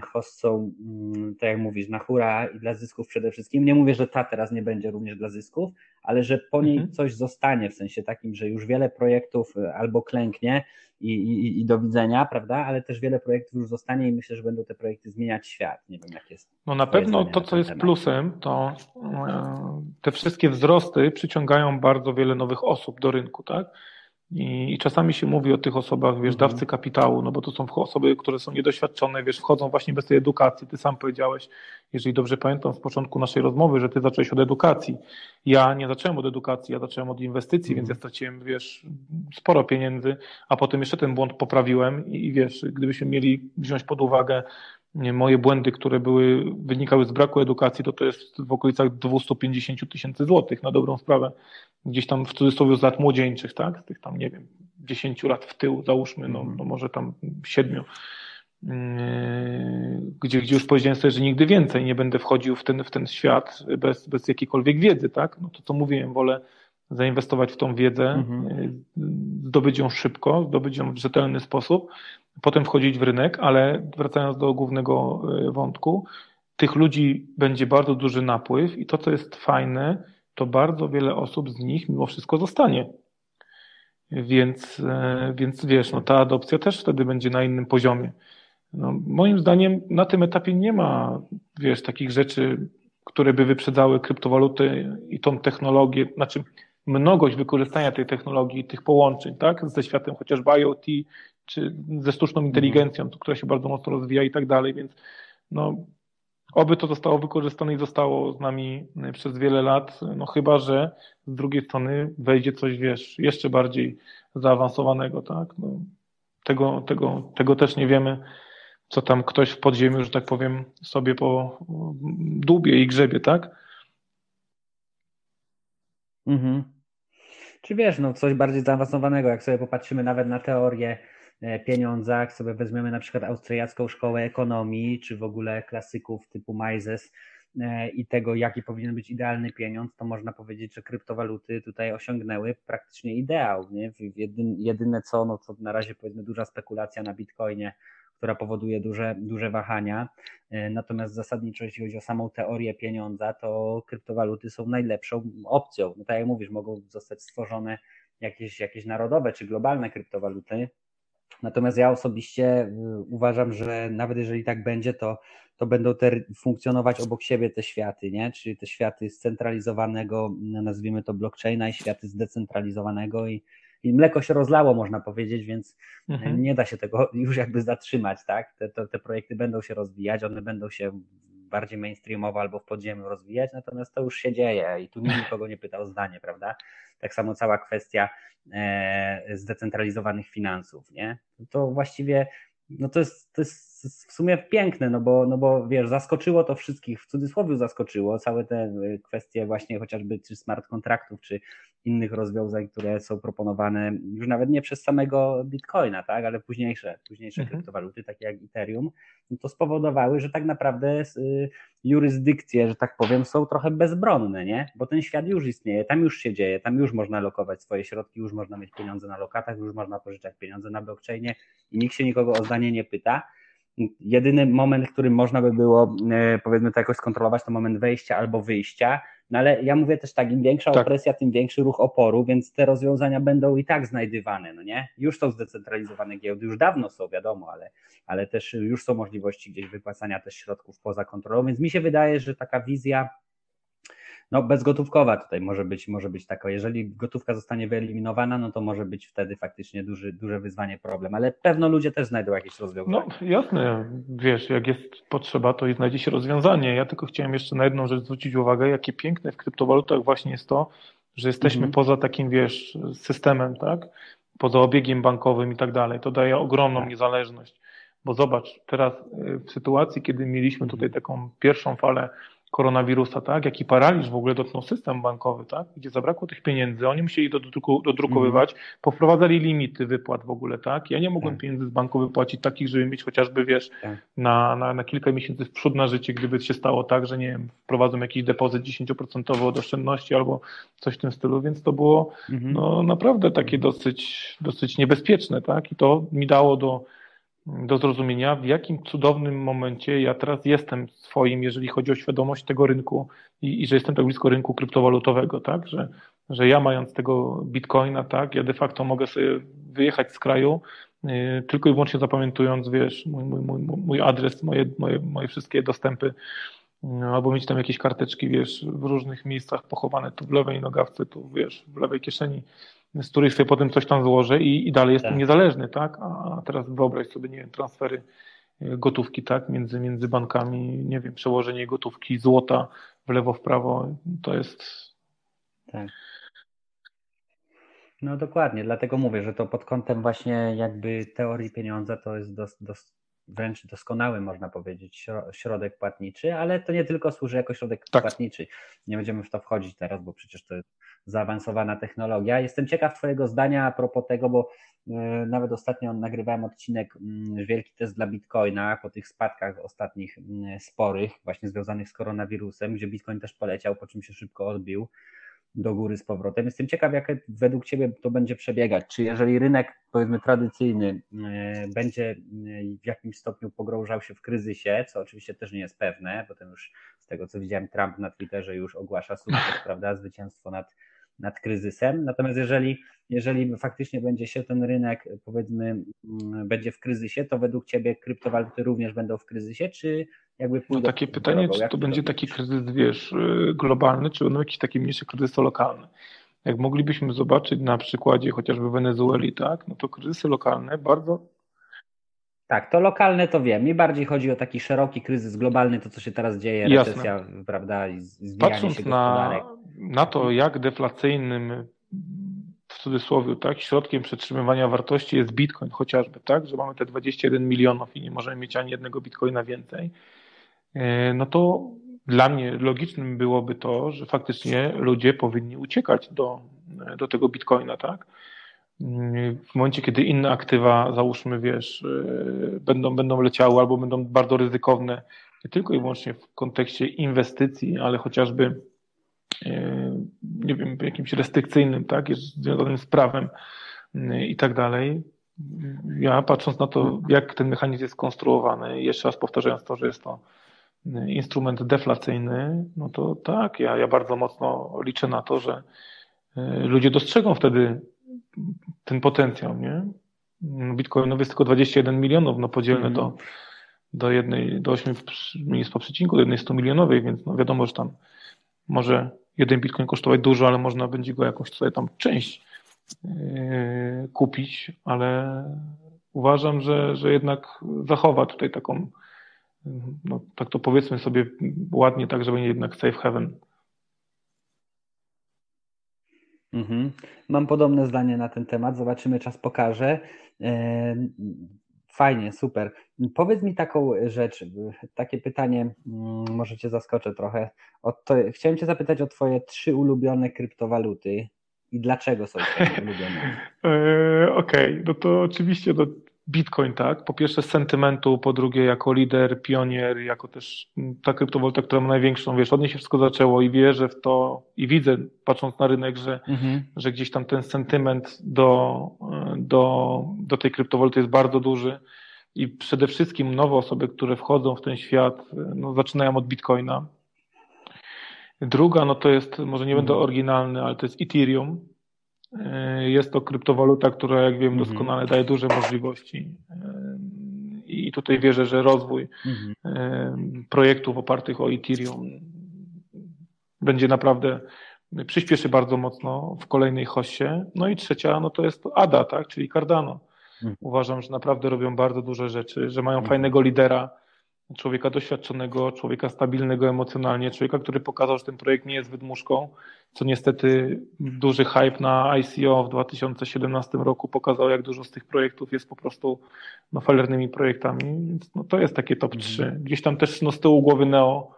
hossą, mm, tak jak mówisz, na hura i dla zysków przede wszystkim. Nie mówię, że ta teraz nie będzie również dla zysków, ale że po niej mhm. coś zostanie, w sensie takim, że już wiele projektów e, albo klęknie i, i, i do widzenia, prawda, ale też wiele projektów już zostanie i myślę, że będą te projekty zmieniać świat. Nie wiem, jak jest. No na pewno to, co jest temat. plusem, to e, te wszystkie wzrosty przyciągają bardzo wiele nowych osób do rynku, tak? I, I, czasami się mówi o tych osobach, wiesz, mhm. dawcy kapitału, no bo to są osoby, które są niedoświadczone, wiesz, wchodzą właśnie bez tej edukacji. Ty sam powiedziałeś, jeżeli dobrze pamiętam z początku naszej rozmowy, że ty zacząłeś od edukacji. Ja nie zacząłem od edukacji, ja zacząłem od inwestycji, mhm. więc ja straciłem, wiesz, sporo pieniędzy, a potem jeszcze ten błąd poprawiłem i, i wiesz, gdybyśmy mieli wziąć pod uwagę moje błędy, które były, wynikały z braku edukacji, to to jest w okolicach 250 tysięcy złotych na dobrą sprawę. Gdzieś tam w cudzysłowie z lat młodzieńczych, tak? Z tych tam, nie wiem, 10 lat w tył, załóżmy, no, no może tam 7 yy, gdzie, gdzie już powiedziałem sobie, że nigdy więcej nie będę wchodził w ten, w ten świat bez, bez jakiejkolwiek wiedzy, tak? No to co mówiłem, wolę zainwestować w tą wiedzę, mhm. Yy, zdobyć ją szybko, zdobyć ją w rzetelny sposób, potem wchodzić w rynek, ale wracając do głównego yy, wątku, tych ludzi będzie bardzo duży napływ i to, co jest fajne, to bardzo wiele osób z nich mimo wszystko zostanie. Więc, więc wiesz, no ta adopcja też wtedy będzie na innym poziomie. No, moim zdaniem na tym etapie nie ma, wiesz, takich rzeczy, które by wyprzedzały kryptowaluty i tą technologię, znaczy mnogość wykorzystania tej technologii, tych połączeń, tak, ze światem chociażby IoT, czy ze sztuczną mhm. inteligencją, która się bardzo mocno rozwija i tak dalej, więc no, oby to zostało wykorzystane i zostało z nami przez wiele lat, no chyba, że z drugiej strony wejdzie coś, wiesz, jeszcze bardziej zaawansowanego, tak, no, tego, tego, tego też nie wiemy, co tam ktoś w podziemiu, że tak powiem, sobie po dłubie i grzebie, tak? Mhm. Czy wiesz, no coś bardziej zaawansowanego, jak sobie popatrzymy nawet na teorię e, pieniądza, jak sobie weźmiemy na przykład austriacką szkołę ekonomii, czy w ogóle klasyków typu Mises e, i tego, jaki powinien być idealny pieniądz, to można powiedzieć, że kryptowaluty tutaj osiągnęły praktycznie ideał. Nie? Jedyne co, no to na razie powiedzmy duża spekulacja na Bitcoinie, która powoduje duże, duże wahania. E, natomiast zasadniczo, jeśli chodzi o samą teorię pieniądza, to kryptowaluty są najlepszą opcją. No tak jak mówisz, mogą zostać stworzone jakieś, jakieś narodowe czy globalne kryptowaluty. Natomiast ja osobiście y, uważam, że nawet jeżeli tak będzie, to, to będą te, funkcjonować obok siebie te światy, nie? czyli te światy scentralizowanego, nazwijmy to blockchaina i światy zdecentralizowanego i, i mleko się rozlało, można powiedzieć, więc mhm. nie da się tego już jakby zatrzymać, tak? Te, te, te projekty będą się rozwijać, one będą się bardziej mainstreamowo albo w podziemiu rozwijać, natomiast to już się dzieje i tu nikt nikogo nie pyta o zdanie, prawda? Tak samo cała kwestia e, zdecentralizowanych finansów, nie? To właściwie no to jest, to jest w sumie piękne, no bo, no bo wiesz, zaskoczyło to wszystkich, w cudzysłowie zaskoczyło, całe te kwestie właśnie chociażby czy smart kontraktów, czy innych rozwiązań, które są proponowane już nawet nie przez samego Bitcoina, tak, ale późniejsze, późniejsze mhm. kryptowaluty, takie jak Ethereum, no to spowodowały, że tak naprawdę y, jurysdykcje, że tak powiem, są trochę bezbronne, nie? Bo ten świat już istnieje, tam już się dzieje, tam już można lokować swoje środki, już można mieć pieniądze na lokatach, już można pożyczać pieniądze na blockchainie i nikt się nikogo o zdanie nie pyta jedyny moment, w którym można by było, e, powiedzmy to jakoś skontrolować, to moment wejścia albo wyjścia. No ale ja mówię też tak, im większa tak. opresja, tym większy ruch oporu, więc te rozwiązania będą i tak znajdywane, no nie? Już są zdecentralizowane giełdy, już dawno są, wiadomo, ale, ale też już są możliwości gdzieś wypłacania też środków poza kontrolą, więc mi się wydaje, że taka wizja no bezgotówkowa tutaj może być, może być taka. Jeżeli gotówka zostanie wyeliminowana, no to może być wtedy faktycznie duży, duże wyzwanie, problem, ale pewno ludzie też znajdą jakieś rozwiązanie. No jasne, wiesz, jak jest potrzeba, to i znajdzie się rozwiązanie. Ja tylko chciałem jeszcze na jedną rzecz zwrócić uwagę, jakie piękne w kryptowalutach właśnie jest to, że jesteśmy mhm. poza takim, wiesz, systemem, tak? Poza obiegiem bankowym i tak dalej. To daje ogromną tak. niezależność. Bo zobacz, teraz y, w sytuacji, kiedy mieliśmy tutaj taką pierwszą falę koronawirusa, tak, jaki paraliż w ogóle dotknął system bankowy, tak, gdzie zabrakło tych pieniędzy, oni musieli do dodruku, dodrukowywać, mm. powprowadzali limity wypłat w ogóle, tak, ja nie mogłem tak. pieniędzy z banku wypłacić takich, żeby mieć chociażby, wiesz, tak. na, na, na kilka miesięcy w przód na życie, gdyby się stało tak, że nie wiem, wprowadzą jakiś depozyt 10% od oszczędności albo coś w tym stylu, więc to było mm. no, naprawdę takie dosyć, dosyć niebezpieczne, tak, i to mi dało do do zrozumienia, w jakim cudownym momencie ja teraz jestem swoim, jeżeli chodzi o świadomość tego rynku i, i, że jestem tak blisko rynku kryptowalutowego, tak, że, że ja mając tego bitcoina, tak, ja de facto mogę sobie wyjechać z kraju, yy, tylko i wyłącznie zapamiętując, wiesz, mój, mój, mój, mój adres, moje, moje, moje wszystkie dostępy, yy, albo mieć tam jakieś karteczki, wiesz, w różnych miejscach pochowane, tu w lewej nogawce, tu, wiesz, w lewej kieszeni, z których sobie potem coś tam złożę i, i dalej jestem tak. niezależny, tak? A teraz wyobraź sobie, nie wiem, transfery e, gotówki, tak? Między, między bankami, nie wiem, przełożenie gotówki złota w lewo, w prawo, to jest... Tak. No dokładnie, dlatego mówię, że to pod kątem właśnie jakby teorii pieniądza to jest dos, dos, wręcz doskonały, można powiedzieć, środek płatniczy, ale to nie tylko służy jako środek tak. płatniczy. Nie będziemy w to wchodzić teraz, bo przecież to jest zaawansowana technologia. Jestem ciekaw Twojego zdania a propos tego, bo e, nawet ostatnio nagrywałem odcinek mm, Wielki test dla Bitcoina po tych spadkach ostatnich mm, sporych, właśnie związanych z koronawirusem, gdzie Bitcoin też poleciał, po czym się szybko odbił do góry z powrotem. Jestem ciekaw, jak według Ciebie to będzie przebiegać. Czy jeżeli rynek, powiedzmy, tradycyjny e, będzie e, w jakimś stopniu pogrążał się w kryzysie, co oczywiście też nie jest pewne, potem już z tego, co widziałem, Trump na Twitterze już ogłasza sukces, <laughs> prawda, zwycięstwo nad nad kryzysem. Natomiast jeżeli, jeżeli faktycznie będzie się ten rynek, powiedzmy, będzie w kryzysie, to według Ciebie kryptowaluty również będą w kryzysie, czy jakby no takie pytanie, czy to będzie taki kryzys, wiesz, y, globalny, czy będą jakieś takie mniejsze kryzysy lokalne? Jak moglibyśmy zobaczyć na przykładzie chociażby Wenezueli, tak, no to kryzysy lokalne bardzo tak, to lokalne to wiem. Mi bardziej chodzi o taki szeroki kryzys globalny, to co się teraz dzieje, recesja, Jasne. prawda, i Patrząc na, na to, jak deflacyjnym w cudzysłowie, tak, środkiem przetrzymywania wartości jest bitcoin chociażby, tak, że mamy te 21 milionów i nie możemy mieć ani jednego bitcoina więcej, no to dla mnie logicznym byłoby to, że faktycznie ludzie powinni uciekać do, do tego bitcoina, tak, w momencie, kiedy inne aktywa, załóżmy, wiesz, y, będą, będą leciały albo będą bardzo ryzykowne, nie tylko i wyłącznie w kontekście inwestycji, ale chociażby, nie wiem, jakimś restrykcyjnym, tak, związanym z prawem i tak dalej. Ja patrząc na to, jak ten mechanizm jest skonstruowany, jeszcze raz powtarzając to, że jest to instrument deflacyjny, no to tak, ja, ja bardzo mocno liczę na to, że ludzie dostrzegą wtedy ten potencjał, nie? Bitcoinowy jest tylko 21 milionów, no podzielne mm. do, do jednej, do 8 miejsc po przecinku, do jednej 100 milionowej, więc no wiadomo, że tam może jeden bitcoin kosztować dużo, ale można będzie go jakąś tutaj tam część yy, kupić, ale uważam, że, że jednak zachowa tutaj taką, no tak to powiedzmy sobie ładnie, tak żeby nie jednak safe haven. Mhm. Mam podobne zdanie na ten temat. Zobaczymy, czas pokaże. E, fajnie, super. Powiedz mi taką rzecz, takie pytanie, mm, może Cię zaskoczę trochę. To, chciałem Cię zapytać o Twoje trzy ulubione kryptowaluty i dlaczego są Twoje <laughs> ulubione? E, okej, okay. no to oczywiście to Bitcoin, tak? Po pierwsze z sentymentu, po drugie jako lider, pionier, jako też ta kryptowaluta, która ma największą, wiesz, od niej się wszystko zaczęło i wierzę w to i widzę, patrząc na rynek, że, mhm. że gdzieś tam ten sentyment do, do, do tej kryptowaluty jest bardzo duży i przede wszystkim nowe osoby, które wchodzą w ten świat, no, zaczynają od Bitcoina. Druga, no to jest, może nie będę mhm. oryginalny, ale to jest Ethereum, E, jest to kryptowaluta, która, jak wiem, mhm. doskonale daje duże możliwości. E, I tutaj wierzę, że rozwój mhm. E, projektów opartych o Ethereum będzie naprawdę przyspieszy bardzo mocno w kolejnej hoście. No i trzecia, no to jest ADA, tak, czyli Cardano. Mhm. Uważam, że naprawdę robią bardzo duże rzeczy, że mają fajnego lidera, człowieka doświadczonego, człowieka stabilnego emocjonalnie, człowieka, który pokazał, że ten projekt nie jest wydmuszką, co niestety duży hype na ICO w 2017 roku pokazał, jak dużo z tych projektów jest po prostu no, falernymi projektami, więc no, to jest takie top 3. Mhm. Gdzieś tam też no, z tyłu głowy Neo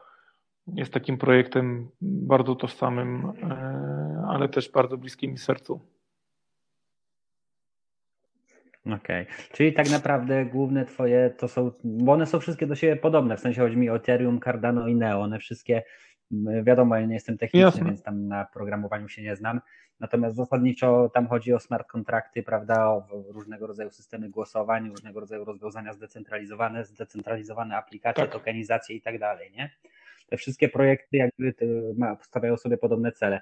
jest takim projektem bardzo tożsamym, e, ale też bardzo bliskim mi sercu. Okej, okay. czyli tak naprawdę główne twoje to są, bo one są wszystkie do siebie podobne, w sensie chodzi mi o Ethereum, Cardano i Neo, one wszystkie, wiadomo, ja nie jestem techniczny, Jasne. więc tam na programowaniu się nie znam, natomiast zasadniczo tam chodzi o smart kontrakty, prawda, o różnego rodzaju systemy głosowań, różnego rodzaju rozwiązania zdecentralizowane, zdecentralizowane aplikacje, tak. tokenizacje i tak dalej, nie? Te wszystkie projekty jakby stawiają sobie podobne cele.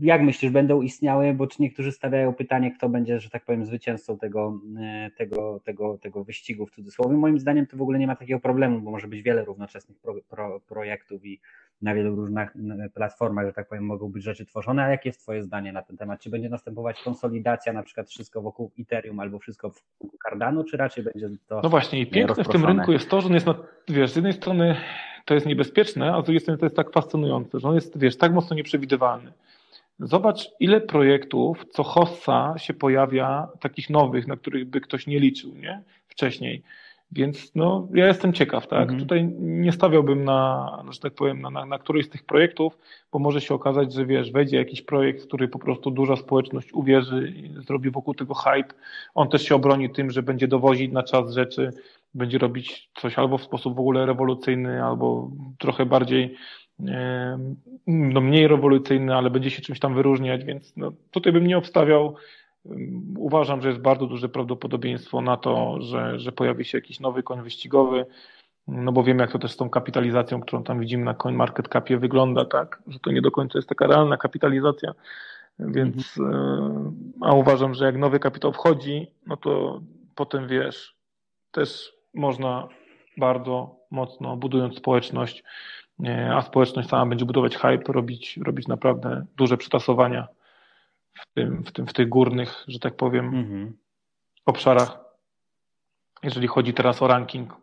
Jak myślisz, będą istniały, bo czy niektórzy stawiają pytanie, kto będzie, że tak powiem, zwycięzcą tego, e, tego, tego, tego wyścigu w cudzysłowie? Moim zdaniem to w ogóle nie ma takiego problemu, bo może być wiele równoczesnych pro, pro, projektów i na wielu różnych platformach, że tak powiem, mogą być rzeczy tworzone. A jakie jest Twoje zdanie na ten temat? Czy będzie następować konsolidacja, na przykład wszystko wokół Ethereum albo wszystko wokół Cardano, czy raczej będzie to. No właśnie, i piękne w tym rynku jest to, że on jest, na, wiesz, z jednej strony to jest niebezpieczne, a z drugiej strony to jest tak fascynujące, że on jest, wiesz, tak mocno nieprzewidywalny. Zobacz, ile projektów co hossa się pojawia, takich nowych, na których by ktoś nie liczył, nie? Wcześniej. Więc no, ja jestem ciekaw, tak? Mhm. Tutaj nie stawiałbym na, że tak powiem, na, na, na któryś z tych projektów, bo może się okazać, że wiesz, wejdzie jakiś projekt, który po prostu duża społeczność uwierzy i zrobi wokół tego hype. On też się obroni tym, że będzie dowozić na czas rzeczy, będzie robić coś albo w sposób w ogóle rewolucyjny, albo trochę bardziej no mniej rewolucyjny, ale będzie się czymś tam wyróżniać, więc no, tutaj bym nie obstawiał Uważam, że jest bardzo duże prawdopodobieństwo na to, że, że pojawi się jakiś nowy koń wyścigowy, no bo wiem, jak to też z tą kapitalizacją, którą tam widzimy na Coin Market Capie wygląda, tak, że to nie do końca jest taka realna kapitalizacja, więc mhm. a uważam, że jak nowy kapitał wchodzi, no to potem wiesz, też można bardzo mocno budując społeczność, a społeczność sama będzie budować hype, robić, robić naprawdę duże przetasowania w, tym, w, tym, w tych górnych, że tak powiem, mhm. obszarach, jeżeli chodzi teraz o ranking.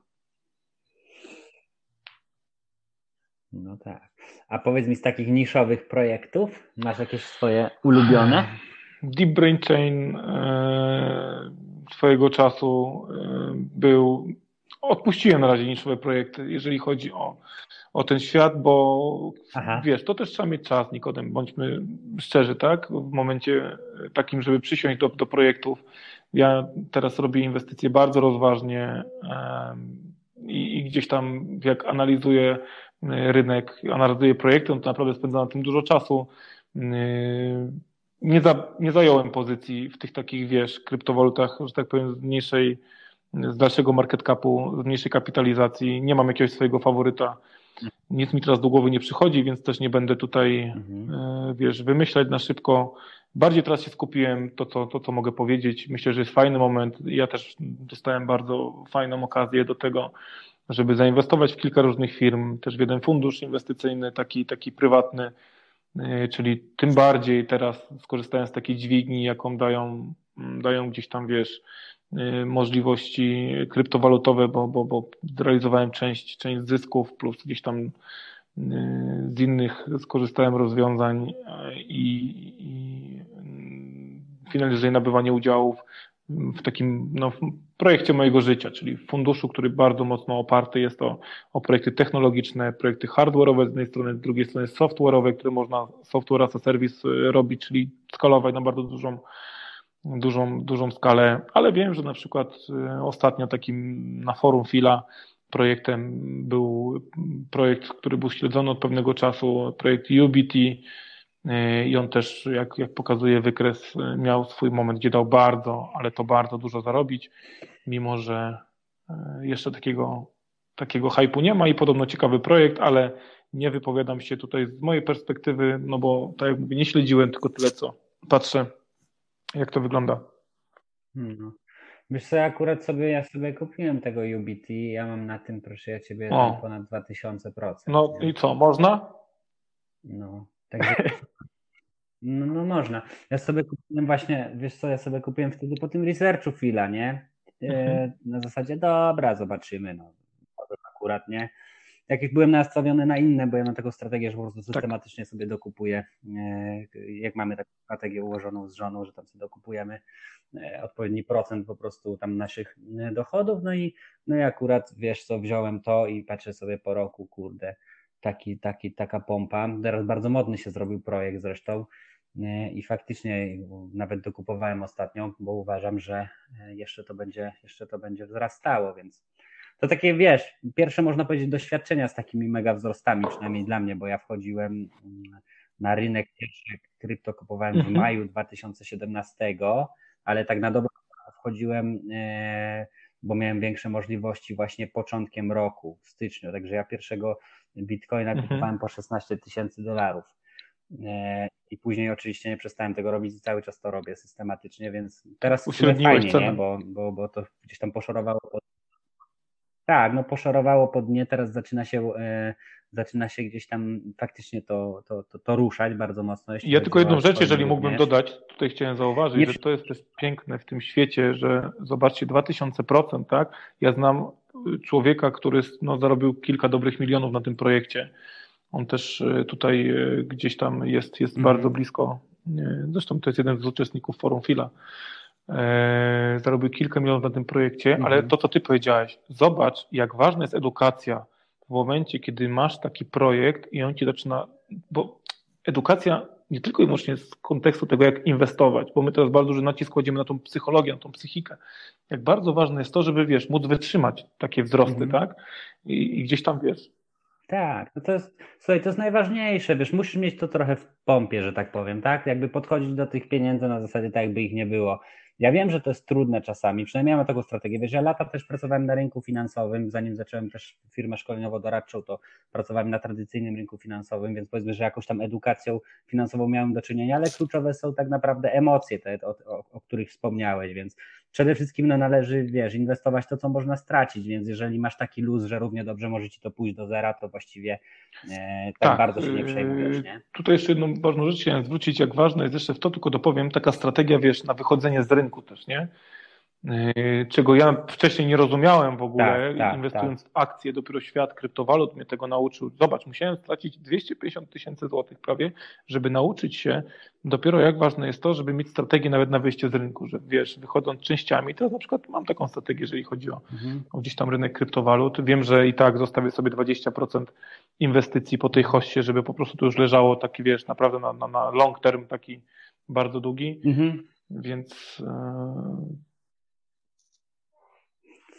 No tak. A powiedz mi z takich niszowych projektów, masz jakieś swoje ulubione? Deep Brain Chain e, swojego czasu e, był. Odpuściłem na razie niszowe projekty, jeżeli chodzi o o ten świat, bo Aha. wiesz, to też trzeba mieć czas, Nikodem, bądźmy szczerzy, tak? W momencie takim, żeby przysiąść do, do projektów. Ja teraz robię inwestycje bardzo rozważnie i, i gdzieś tam, jak analizuję e, rynek, analizuję projekty, no to naprawdę spędzam na tym dużo czasu. E, nie, za, nie zająłem pozycji w tych takich, wiesz, kryptowalutach, że tak powiem, z mniejszej, z dalszego market capu, z mniejszej kapitalizacji. Nie mam jakiegoś swojego faworyta nic mi teraz do głowy nie przychodzi, więc też nie będę tutaj, mhm. E, wiesz, wymyślać na szybko. Bardziej teraz się skupiłem to co, to, co mogę powiedzieć. Myślę, że jest fajny moment. Ja też dostałem bardzo fajną okazję do tego, żeby zainwestować w kilka różnych firm, też w jeden fundusz inwestycyjny, taki, taki prywatny, e, czyli tym bardziej teraz skorzystałem z takiej dźwigni, jaką dają, dają gdzieś tam, wiesz, możliwości kryptowalutowe, bo, bo, bo zrealizowałem część, część zysków plus gdzieś tam y, z innych skorzystałem rozwiązań y, i, i finalizuję nabywanie udziałów w takim no, projekcie mojego życia, czyli w funduszu, który bardzo mocno oparty jest o, o projekty technologiczne, projekty hardware'owe z jednej strony, z drugiej strony software'owe, które można software as a service robić, czyli skalować na bardzo dużą dużą, dużą skalę, ale wiem, że na przykład y, ostatnio takim na forum Fila projektem był projekt, który był śledzony od pewnego czasu, projekt UBT y, i on też, jak, jak pokazuje wykres, y, miał swój moment, gdzie dał bardzo, ale to bardzo dużo zarobić, mimo że jeszcze takiego, takiego hypu nie ma i podobno ciekawy projekt, ale nie wypowiadam się tutaj z mojej perspektywy, no bo tak jak mówię, nie śledziłem tylko tyle, co patrzę jak to wygląda? Hmm. Wiesz co, ja akurat sobie, ja sobie kupiłem tego UBT, ja mam na tym, proszę ja ciebie, ponad 2000%. No nie? i co, można? No, także... <laughs> No, no można. Ja sobie kupiłem właśnie, wiesz co, ja sobie kupiłem wtedy po tym researchu chwila, nie? E, mhm. Na zasadzie, dobra, zobaczymy, no. Akurat, nie? Tak jak byłem nastawiony na inne, bo ja mam taką strategię, że po prostu tak. systematycznie sobie dokupuję, e, jak mamy taką strategię ułożoną z żoną, że tam sobie dokupujemy e, odpowiedni procent po prostu tam naszych e, dochodów, no i, no i akurat wiesz co, wziąłem to i patrzę sobie po roku, kurde, taki, taki, taka pompa. Teraz bardzo modny się zrobił projekt zresztą i faktycznie nawet dokupowałem ostatnio, bo uważam, że jeszcze to będzie, jeszcze to będzie wzrastało, więc to takie, wiesz, pierwsze można powiedzieć doświadczenia z takimi mega wzrostami, przynajmniej dla mnie, bo ja wchodziłem mm, na rynek pierwszy krypto kupowałem w mhm. maju 2017, ale tak na dobrą wchodziłem, e, bo miałem większe możliwości właśnie początkiem roku, w styczniu, także ja pierwszego bitcoina mhm. kupowałem po 16 tysięcy dolarów. E, I później oczywiście nie przestałem tego robić i cały czas to robię systematycznie, więc teraz fajnie, nie? Bo, bo, bo to gdzieś tam poszorowało tak, no poszorowało po dnie, teraz zaczyna się, e, zaczyna się gdzieś tam faktycznie to, to, to, to ruszać bardzo mocno. Ja tylko jedną rzecz, jeżeli mógłbym dodać, tutaj chciałem zauważyć, Nie... że to jest też piękne w tym świecie, że zobaczcie, 2000%, tak? Ja znam człowieka, który no, zarobił kilka dobrych milionów na tym projekcie. On też e, tutaj e, gdzieś tam jest, jest mm. bardzo blisko. Zresztą to jest jeden z uczestników Forum Fila. E, zarobił kilka milionów na tym projekcie, mhm. ale to, co ty powiedziałeś, zobacz, jak ważna jest edukacja w momencie, kiedy masz taki projekt i on ci zaczyna, bo edukacja nie tylko i wyłącznie z kontekstu tego, jak inwestować, bo my teraz bardzo duży nacisk kładziemy na tą psychologię, na tą psychikę. Jak bardzo ważne jest to, żeby, wiesz, móc wytrzymać takie wzrosty, mhm. tak? I, I, gdzieś tam, wiesz, tak, no to jest, słuchaj, to jest najważniejsze, wiesz, musisz mieć to trochę w pompie, że tak powiem, tak? Jakby podchodzić do tych pieniędzy na zasadzie tak, jakby ich nie było. Ja wiem, że to jest trudne czasami, przynajmniej miałem taką strategię. Wiesz, ja lata też pracowałem na rynku finansowym, zanim zacząłem też firmę szkoleniowo-doradczą, to pracowałem na tradycyjnym rynku finansowym, więc powiedzmy, że jakąś tam edukacją finansową miałem do czynienia, ale kluczowe są tak naprawdę emocje, te, o, o, o których wspomniałeś, więc przede wszystkim no, należy, wiesz, inwestować to, co można stracić, więc jeżeli masz taki luz, że równie dobrze może ci to pójść do zera, to właściwie e, tak, tak, bardzo się nie przejmujesz, nie? Tutaj jeszcze jedną ważną rzecz chciałem zwrócić, jak ważne jest jeszcze w to, tylko dopowiem, taka strategia, wiesz, na wychodzenie z rynku też, nie? Yy, czego ja wcześniej nie rozumiałem w ogóle, tak, tak, inwestując tak. w akcje, dopiero świat kryptowalut mnie tego nauczył. Zobacz, musiałem stracić 250 tysięcy złotych prawie, żeby nauczyć się dopiero jak ważne jest to, żeby mieć strategię nawet na wyjście z rynku, że wiesz, wychodząc częściami, to na przykład mam taką strategię, jeżeli chodzi o, mhm. o gdzieś tam rynek kryptowalut. Wiem, że i tak zostawię sobie 20% inwestycji po tej hoście, żeby po prostu to już leżało taki, wiesz, naprawdę na, na, na long term taki bardzo długi, mhm. więc... Yy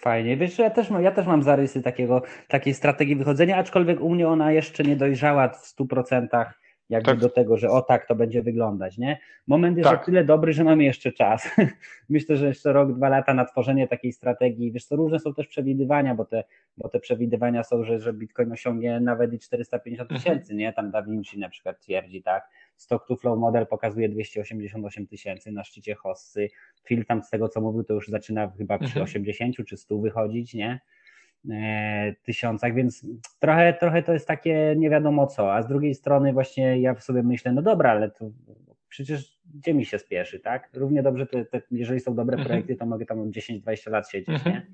Fajnie. Wiesz, ja też, mam, ja też mam zarysy takiego, takiej strategii wychodzenia, aczkolwiek u mnie ona jeszcze nie dojrzała w 100% jakby tak. do tego, że o tak to będzie wyglądać, nie? Moment jest tak. o tyle dobry, że mamy jeszcze czas. <laughs> Myślę, że jeszcze rok, dwa lata na tworzenie takiej strategii. Wiesz, to różne są też przewidywania, bo te, bo te przewidywania są, że, że Bitcoin osiągnie nawet i 450 mhm. tysięcy, nie? Tam Da Vinci na przykład twierdzi, tak? Stock to Flow model pokazuje 288 tysięcy na szczycie hossy. Phil tam z tego, co mówił, to już zaczyna chyba przy mhm. 80 czy 100 wychodzić, nie? E, tysiącach, więc trochę, trochę to jest takie nie wiadomo co, a z drugiej strony właśnie ja sobie myślę, no dobra, ale to przecież gdzie mi się spieszy, tak? Równie dobrze, te, te, jeżeli są dobre mhm. projekty, to mogę tam 10-20 lat siedzieć, mhm. nie?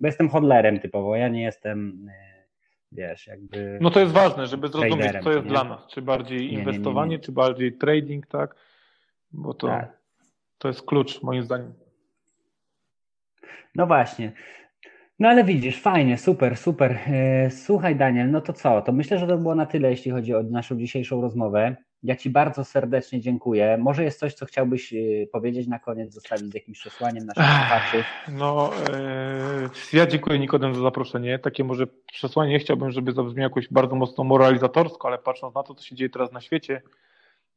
Bo jestem hodlerem typowo, ja nie jestem e, wiesz, jakby... No to jest ważne, żeby zrozumieć, co jest nie? dla nas, czy bardziej inwestowanie, nie, nie, czy bardziej trading, tak? Bo to, tak. to jest klucz, moim zdaniem. No właśnie. No ale widzisz, fajnie, super, super. E, słuchaj, Daniel, no to co? To myślę, że to było na tyle, jeśli chodzi o naszą dzisiejszą rozmowę. Ja Ci bardzo serdecznie dziękuję. Może jest coś, co chciałbyś e, powiedzieć na koniec, zostawić z jakimś przesłaniem naszych słuchaczy? No, e, ja dziękuję Nikodem za zaproszenie. Takie może przesłanie nie chciałbym, żeby zabrzmiało jakoś bardzo mocno moralizatorsko, ale patrząc na to, co się dzieje teraz na świecie,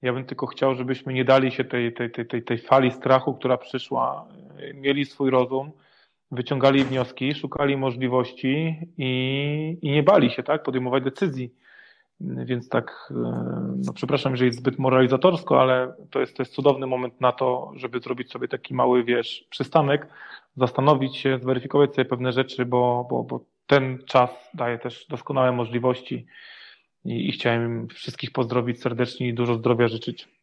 ja bym tylko chciał, żebyśmy nie dali się tej, tej, tej, tej, tej fali strachu, która przyszła, mieli swój rozum wyciągali wnioski, szukali możliwości i, i nie bali się tak, podejmować decyzji. Więc tak, e, no przepraszam, jeżeli jest zbyt moralizatorsko, ale to jest, to jest cudowny moment na to, żeby zrobić sobie taki mały, wiesz, przystanek, zastanowić się, zweryfikować sobie pewne rzeczy, bo, bo, bo ten czas daje też doskonałe możliwości i, i chciałem wszystkich pozdrowić serdecznie i dużo zdrowia życzyć.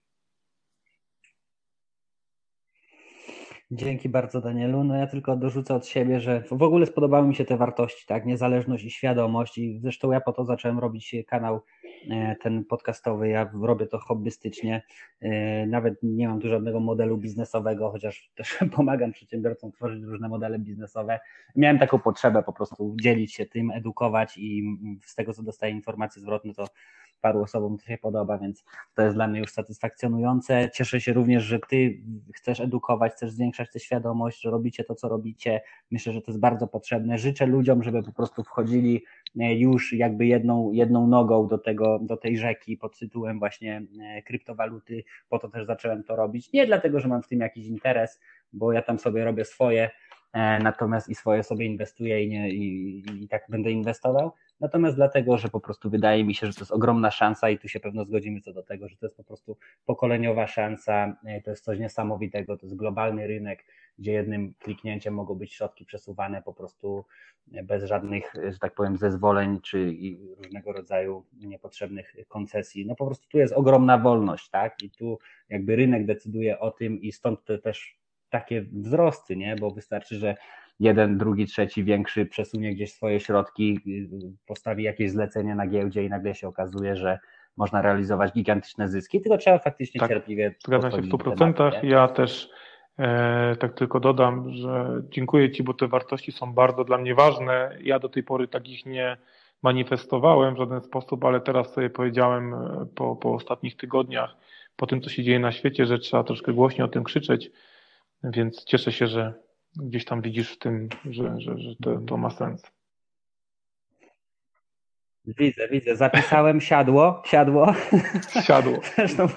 Dzięki bardzo Danielu. No ja tylko dorzucę od siebie, że w ogóle spodobały mi się te wartości, tak, niezależność i świadomość i zresztą ja po to zacząłem robić kanał e, ten podcastowy, ja robię to hobbystycznie, e, nawet nie mam tu żadnego modelu biznesowego, chociaż też <laughs> pomagam przedsiębiorcom tworzyć różne modele biznesowe. Miałem taką potrzebę po prostu dzielić się tym, edukować i z tego co dostaję informacje zwrotne to paru osobom to się podoba, więc to jest dla mnie już satysfakcjonujące. Cieszę się również, że Ty chcesz edukować, chcesz zwiększać tę świadomość, że robicie to, co robicie. Myślę, że to jest bardzo potrzebne. Życzę ludziom, żeby po prostu wchodzili e, już jakby jedną, jedną nogą do, tego, do tej rzeki pod tytułem właśnie e, kryptowaluty. Po to też zacząłem to robić. Nie dlatego, że mam w tym jakiś interes, bo ja tam sobie robię swoje, natomiast i swoje sobie inwestuję i, nie, i, i tak będę inwestował Natomiast dlatego, że po prostu wydaje mi się, że to jest ogromna szansa i tu się pewno zgodzimy co do tego, że to jest po prostu pokoleniowa szansa, e, to jest coś niesamowitego, to jest globalny rynek, gdzie jednym kliknięciem mogą być środki przesuwane po prostu e, bez żadnych, że tak powiem, zezwoleń czy różnego rodzaju niepotrzebnych koncesji. No po prostu tu jest ogromna wolność, tak? I tu jakby rynek decyduje o tym i stąd te też takie wzrosty, nie? Bo wystarczy, że jeden, drugi, trzeci, większy przesunie gdzieś swoje środki, postawi jakieś zlecenie na giełdzie i nagle się okazuje, że można realizować gigantyczne zyski, tylko trzeba faktycznie tak, cierpliwie. Zgadzam się w 100%. Tematu, ja też E, tak tylko dodam, że dziękuję Ci, bo te wartości są bardzo dla mnie ważne. Ja do tej pory takich nie manifestowałem w żaden sposób, ale teraz sobie powiedziałem e, po, po ostatnich tygodniach, po tym, co się dzieje na świecie, że trzeba troszkę głośniej o tym krzyczeć, więc cieszę się, że gdzieś tam widzisz w tym, że, że, że to, to ma sens. Widzę, widzę. Zapisałem siadło, siadło. Siadło. <laughs> Zresztą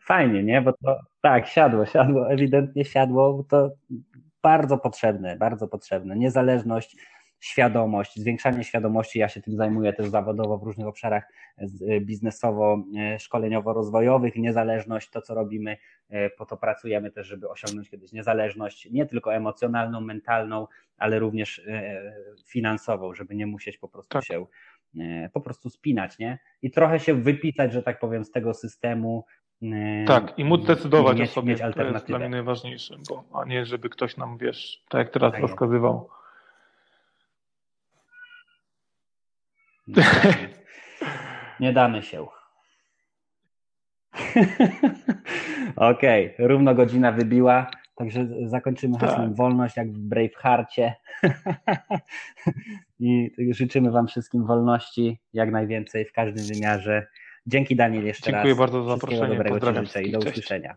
fajnie, nie? Bo to tak, siadło, siadło, ewidentnie siadło, bo to bardzo potrzebne, bardzo potrzebne. Niezależność, świadomość, zwiększanie świadomości. Ja się tym zajmuję też zawodowo w różnych obszarach y, biznesowo-szkoleniowo-rozwojowych. Niezależność, to co robimy, y, po to pracujemy też, żeby osiągnąć kiedyś niezależność, nie tylko emocjonalną, mentalną, ale również finansową, żeby nie musieć po prostu tak. się po prostu spinać, nie? I trochę się wypisać, że tak powiem, z tego systemu. Tak, i móc decydować mieć, o sobie, mieć to jest dla mnie najważniejsze, bo, a nie żeby ktoś nam, wiesz, tak jak teraz tak rozkazywał. <laughs> Nie damy się. <laughs> Okej, okay, równo godzina wybiła, także zakończymy tak. hasłem wolność, jak w Bravehearcie. <laughs> I życzymy Wam wszystkim wolności, jak najwięcej w każdym wymiarze. Dzięki Daniel jeszcze Dziękuję raz. bardzo za zaproszenie. Dobrego Ci życzę i do usłyszenia.